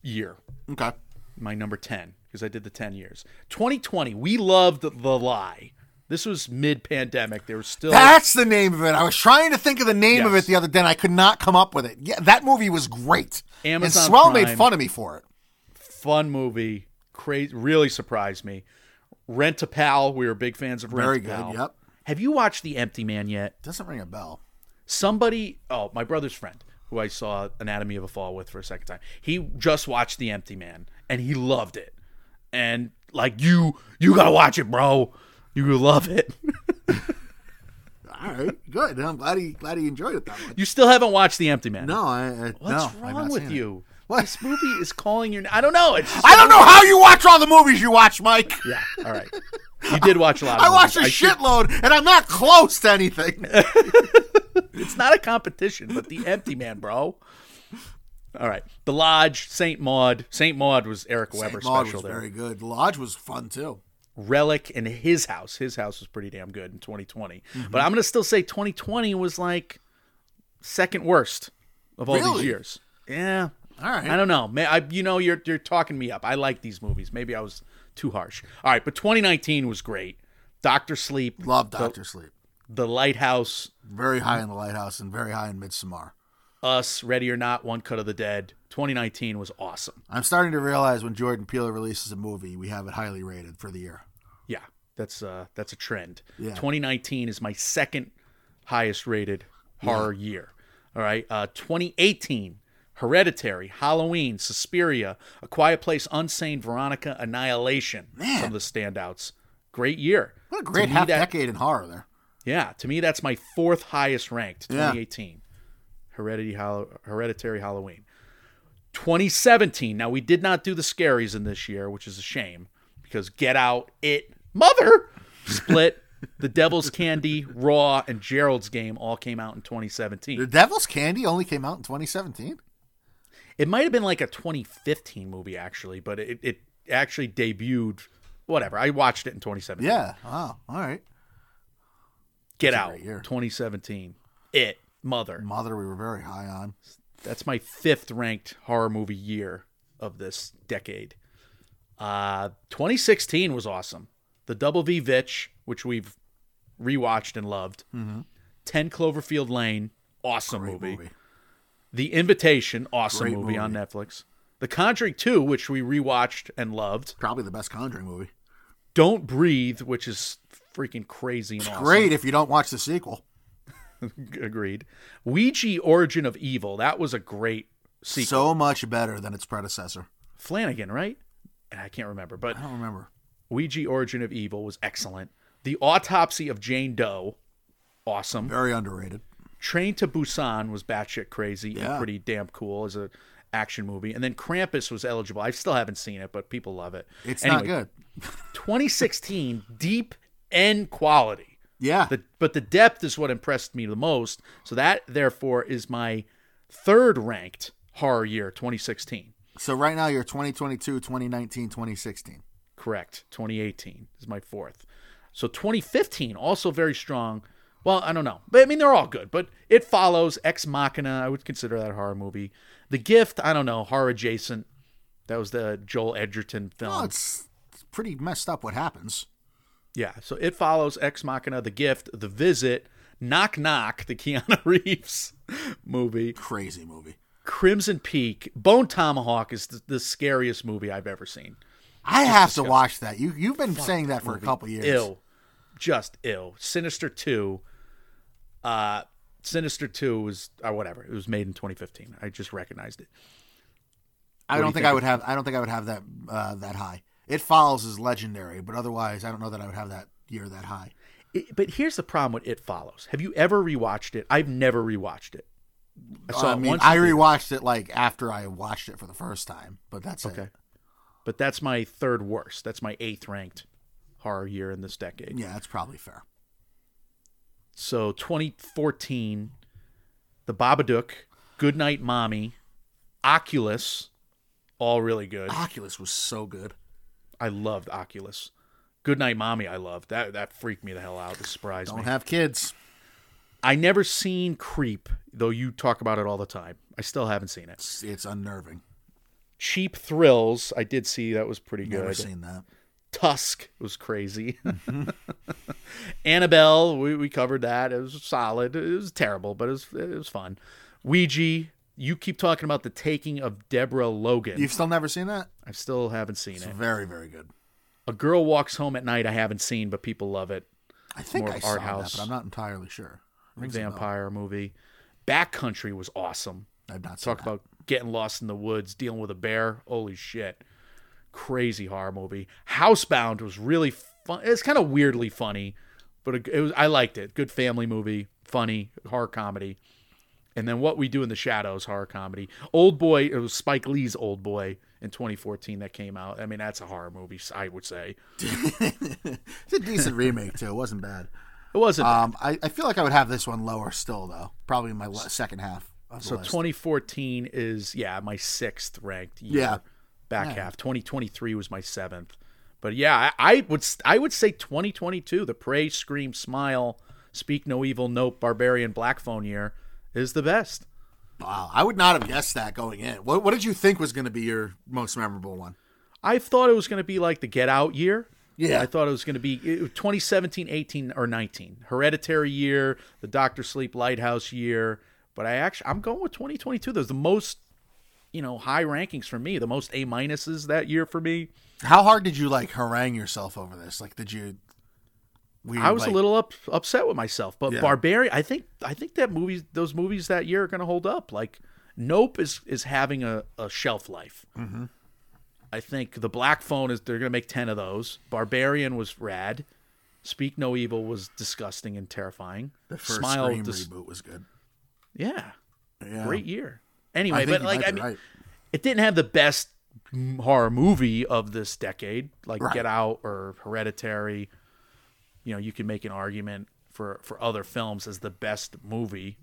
year. Okay. my number 10 because I did the 10 years. 2020, we loved The Lie. This was mid pandemic. There was still That's the name of it. I was trying to think of the name of it the other day, and I could not come up with it. Yeah, that movie was great. Amazon and Swell made fun of me for it. fun movie. Crazy, really surprised me. Rent a Pal. We were big fans of Rent a Pal. Very good, Pal. yep. Have you watched The Empty Man yet? Doesn't ring a bell. Somebody, oh, my brother's friend, who I saw Anatomy of a Fall with for a second time. He just watched The Empty Man and he loved it. And like you, you gotta watch it, bro. You love it. All right, good. I'm glad he glad he enjoyed it that much. you still haven't watched The Empty Man. No, I, I What's no, wrong with seen it. you? What? This movie is calling your. I don't know. It's I don't know how you watch all the movies you watch, Mike. Yeah. All right. You did watch a lot. Of I watched a should- shitload, and I'm not close to anything. It's not a competition, but the Empty Man, bro. All right. The Lodge, Saint Maud. Saint Maud was Eric Weber Maud special was there. very good. Lodge was fun too. Relic and his house. His house was pretty damn good in 2020. Mm-hmm. But I'm going to still say 2020 was like second worst of all these years. Yeah. All right. I don't know. May I you know you're you're talking me up. I like these movies. Maybe I was too harsh. All right, but 2019 was great. Doctor Sleep, Love Doctor Sleep. The Lighthouse, Very high in the Lighthouse and very high in Midsommar. Us, Ready or Not, One Cut of the Dead. 2019 was awesome. I'm starting to realize when Jordan Peele releases a movie, we have it highly rated for the year. Yeah, that's uh that's a trend. Yeah. 2019 is my second highest rated horror year. All right. Uh 2018 Hereditary, Halloween, Suspiria, A Quiet Place, Unsane, Veronica, Annihilation. Man. Some of the standouts. Great year. What a great half that- decade in horror there. Yeah, to me that's my fourth highest ranked. Yeah. 2018, Heredity, Hall- Hereditary Halloween. 2017. Now we did not do the scaries in this year, which is a shame because Get Out, It, Mother, Split, The Devil's Candy, Raw, and Gerald's Game all came out in 2017. The Devil's Candy only came out in 2017. It might have been like a 2015 movie actually, but it, it actually debuted. Whatever. I watched it in 2017. Yeah. Wow. All right. Get a Out, great year. 2017. It, Mother. Mother, we were very high on. That's my fifth ranked horror movie year of this decade. Uh, 2016 was awesome. The Double V Vitch, which we've rewatched and loved. 10 Cloverfield Lane, awesome Mm-hmm. Movie. movie. The Invitation, awesome Great movie, on. Netflix. The Conjuring 2, which we rewatched and loved. Probably the best Conjuring movie. Don't Breathe, which is freaking crazy and awesome. Great if you don't watch the sequel. Agreed. Ouija Origin of Evil, that was a great sequel. So much better than its predecessor. Flanagan, right? I can't remember, but I don't remember. Ouija Origin of Evil was excellent. The Autopsy of Jane Doe, awesome. Very underrated. Train to Busan was batshit crazy and pretty damn cool as a action movie. And then Krampus was eligible. I still haven't seen it, but people love it. It's Anyway, not good. 2016, deep and quality. Yeah. The, but the depth is what impressed me the most. So that, therefore, is my third ranked horror year, 2016. so right now you're 2022, 2019, 2016. Correct. 2018 is my fourth. So 2015 also very strong. Well, I don't know, but I mean they're all good. But it follows Ex Machina. I would consider that a horror movie. The Gift. I don't know, horror adjacent. That was the Joel Edgerton film. Well, it's, it's pretty messed up what happens. yeah. So it follows Ex Machina, The Gift, The Visit, Knock Knock, the Keanu Reeves movie, Crazy movie. Crimson Peak, Bone Tomahawk is the, the scariest movie I've ever seen. I have to watch that. You you've been saying that for a couple years. ill just ill sinister 2 uh sinister 2 was or whatever it was made in 2015 i just recognized it I do don't you think think I would have. I don't think I would have that uh, that high. It follows is legendary, but otherwise, I don't know that I would have that year that high. It- but here's the problem with it follows have you ever rewatched it i've never rewatched it i saw I mean, I rewatched it like after I watched it for the first time, but that's okay it. But that's my third worst that's my eighth ranked horror year in this decade Yeah, that's probably fair. so 2014 the babadook goodnight mommy oculus all really good Oculus was so good. I loved Oculus. Good Night Mommy, I loved. That that freaked me the hell out. It surprised Don't me. have kids. I never seen Creep, though you talk about it all the time. I still haven't seen it. It's, it's unnerving. Cheap Thrills, I did see that was pretty good. Never seen that. Tusk was crazy. Annabelle, we, we covered that. It was solid. It was terrible, but it was it was fun. Ouija, you keep talking about the taking of Deborah Logan. You've still never seen that? I still haven't seen It's it. very very good. A Girl Walks Home at Night, I haven't seen, but people love it. I think more I of saw art that, house. but I'm not entirely sure. Rings vampire movie. Backcountry was awesome. I've not seen Talk that. about getting lost in the woods, dealing with a bear. Holy shit. Crazy horror movie. Housebound was really fun. It's kind of weirdly funny, but it, it was I liked it. Good family movie, funny horror comedy. And then What We Do in the Shadows horror comedy. Old Boy, it was Spike Lee's Old Boy in 2014 that came out. I mean, that's a horror movie, I would say. It's a decent remake too. It wasn't bad. It wasn't Um, I, I feel like I would have this one lower still though. Probably in my second half. So list. 2014 is yeah my sixth ranked year. Yeah. Back half. 2023 was my seventh. But yeah, I, I would I would say 2022, the Pray, Scream, Smile, Speak No Evil, Nope, Barbarian, Black Phone year is the best. Wow, I would not have guessed that going in. What, what did you think was going to be your most memorable one? I thought it was going to be like the Get Out year. Yeah. I thought it was going to be 2017, 18, or 19. Hereditary year, the Doctor Sleep Lighthouse year. But I actually, I'm going with 2022. There's the most, you know, high rankings for me, the most A minuses that year for me. How hard did you like harangue yourself over this? Like, did you? you, I was like- a little up, upset with myself, but Yeah. Barbarian. I think I think that movies, those movies that year are going to hold up. Like Nope is is having a, a shelf life. Mm-hmm. I think the Black Phone is they're going to make ten of those. Barbarian was rad. Speak No Evil was disgusting and terrifying. The first Smile, dis- reboot was good. Yeah, Yeah. great year. Anyway, but like I mean, right. it didn't have the best horror movie of this decade, like Right. Get Out or Hereditary. You know, you can make an argument for for other films as the best movie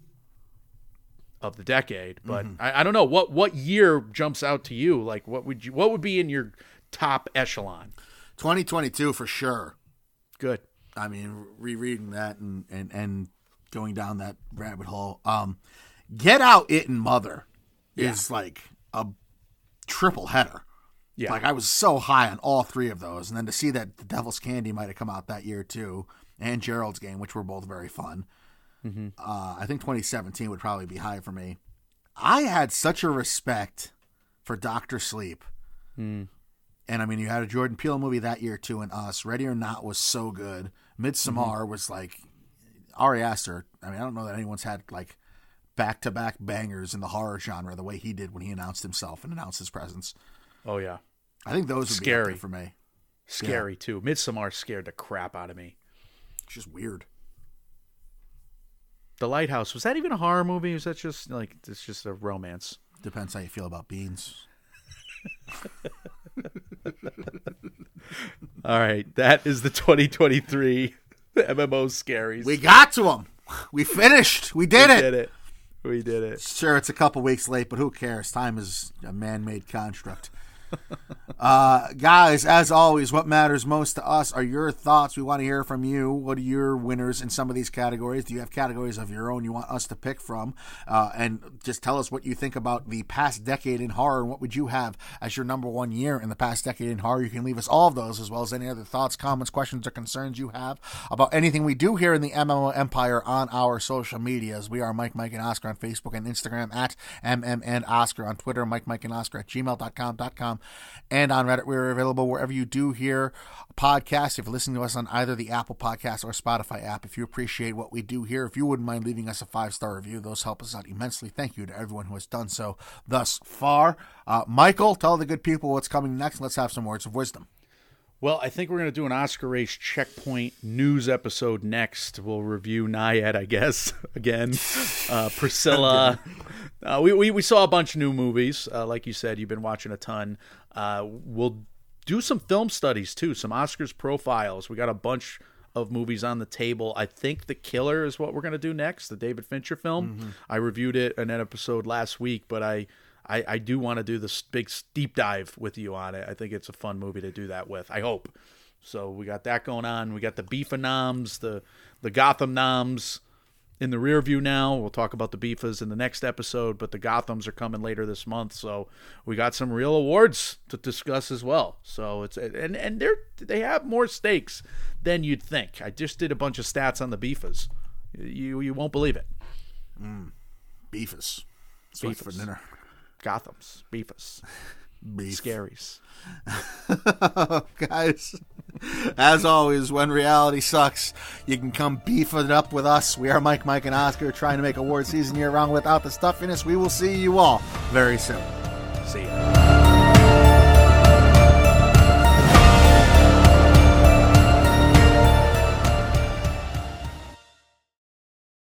of the decade, but Mm-hmm. I, I don't know what what year jumps out to you. Like, what would you what would be in your top echelon? 2022 for sure. Good. I mean, rereading that and, and, and going down that rabbit hole. Um, Get Out, It, and Mother is like a triple header. Yeah. Like I was so high on all three of those, and then to see that The Devil's Candy might have come out that year too, and Gerald's Game, which were both very fun. Uh, I think 2017 would probably be high for me. I had such a respect for Doctor Sleep, and I mean, you had a Jordan Peele movie that year too, and Us. Ready or Not was so good. Midsommar was like Ari Aster. I mean, I don't know that anyone's had like back to back bangers in the horror genre the way he did when he announced himself and announced his presence. Oh yeah. I think those would Scary. for me. Scary too. Midsommar scared the crap out of me. It's just weird. The Lighthouse was that even a horror movie? Was that just like it's just a romance? Depends how you feel about beans. All right, that is the 2023 MMO scary. We got to them. We finished. We did We it. did it. We did it. Sure, it's a couple weeks late, but who cares? Time is a man-made construct. uh, guys, as always, what matters most to us are your thoughts. We want to hear from you. What are your winners in some of these categories? Do you have categories of your own you want us to pick from? Uh, and just tell us what you think about the past decade in horror and what would you have as your number one year in the past decade in horror. You can leave us all of those as well as any other thoughts, comments, questions, or concerns you have about anything we do here in the MMO Empire on our social medias. We are Mike, Mike, and Oscar on Facebook and Instagram at MM and Oscar on Twitter, Mike, Mike, and Oscar at gmail.com.com and on Reddit. We're available wherever you do hear podcasts. If you're listening to us on either the Apple Podcast or Spotify app, if you appreciate what we do here, if you wouldn't mind leaving us a five star review, those help us out immensely. Thank you to everyone who has done so thus far. Uh, Michael, tell the good people what's coming next. Let's have some words of wisdom. Well, I think we're going to do an Oscar race checkpoint news episode next. We'll review Nyad, I guess, again. Uh, Priscilla. Uh, we, we, we saw a bunch of new movies. Uh, like you said, you've been watching a ton. Uh, we'll do some film studies, too, some Oscars profiles. We got a bunch of movies on the table. I think The Killer is what we're going to do next, the David Fincher film. I reviewed it in an episode last week, but I I, I do want to do this big deep dive with you on it. I think it's a fun movie to do that with. I hope. So we got that going on. We got the Beefa noms, the the Gotham noms in the rear view now. We'll talk about the Beefas in the next episode, but the Gothams are coming later this month. So we got some real awards to discuss as well. So it's and and they're they have more stakes than you'd think. I just did a bunch of stats on the Beefas. You you won't believe it. Mm. Beefus. That's what's for dinner. Gothams, Beefas, Beef. Scaries. Guys, As always, when reality sucks, you can come beef it up with us. We are Mike, Mike, and Oscar trying to make award season year round without the stuffiness. We will see you all very soon. See ya.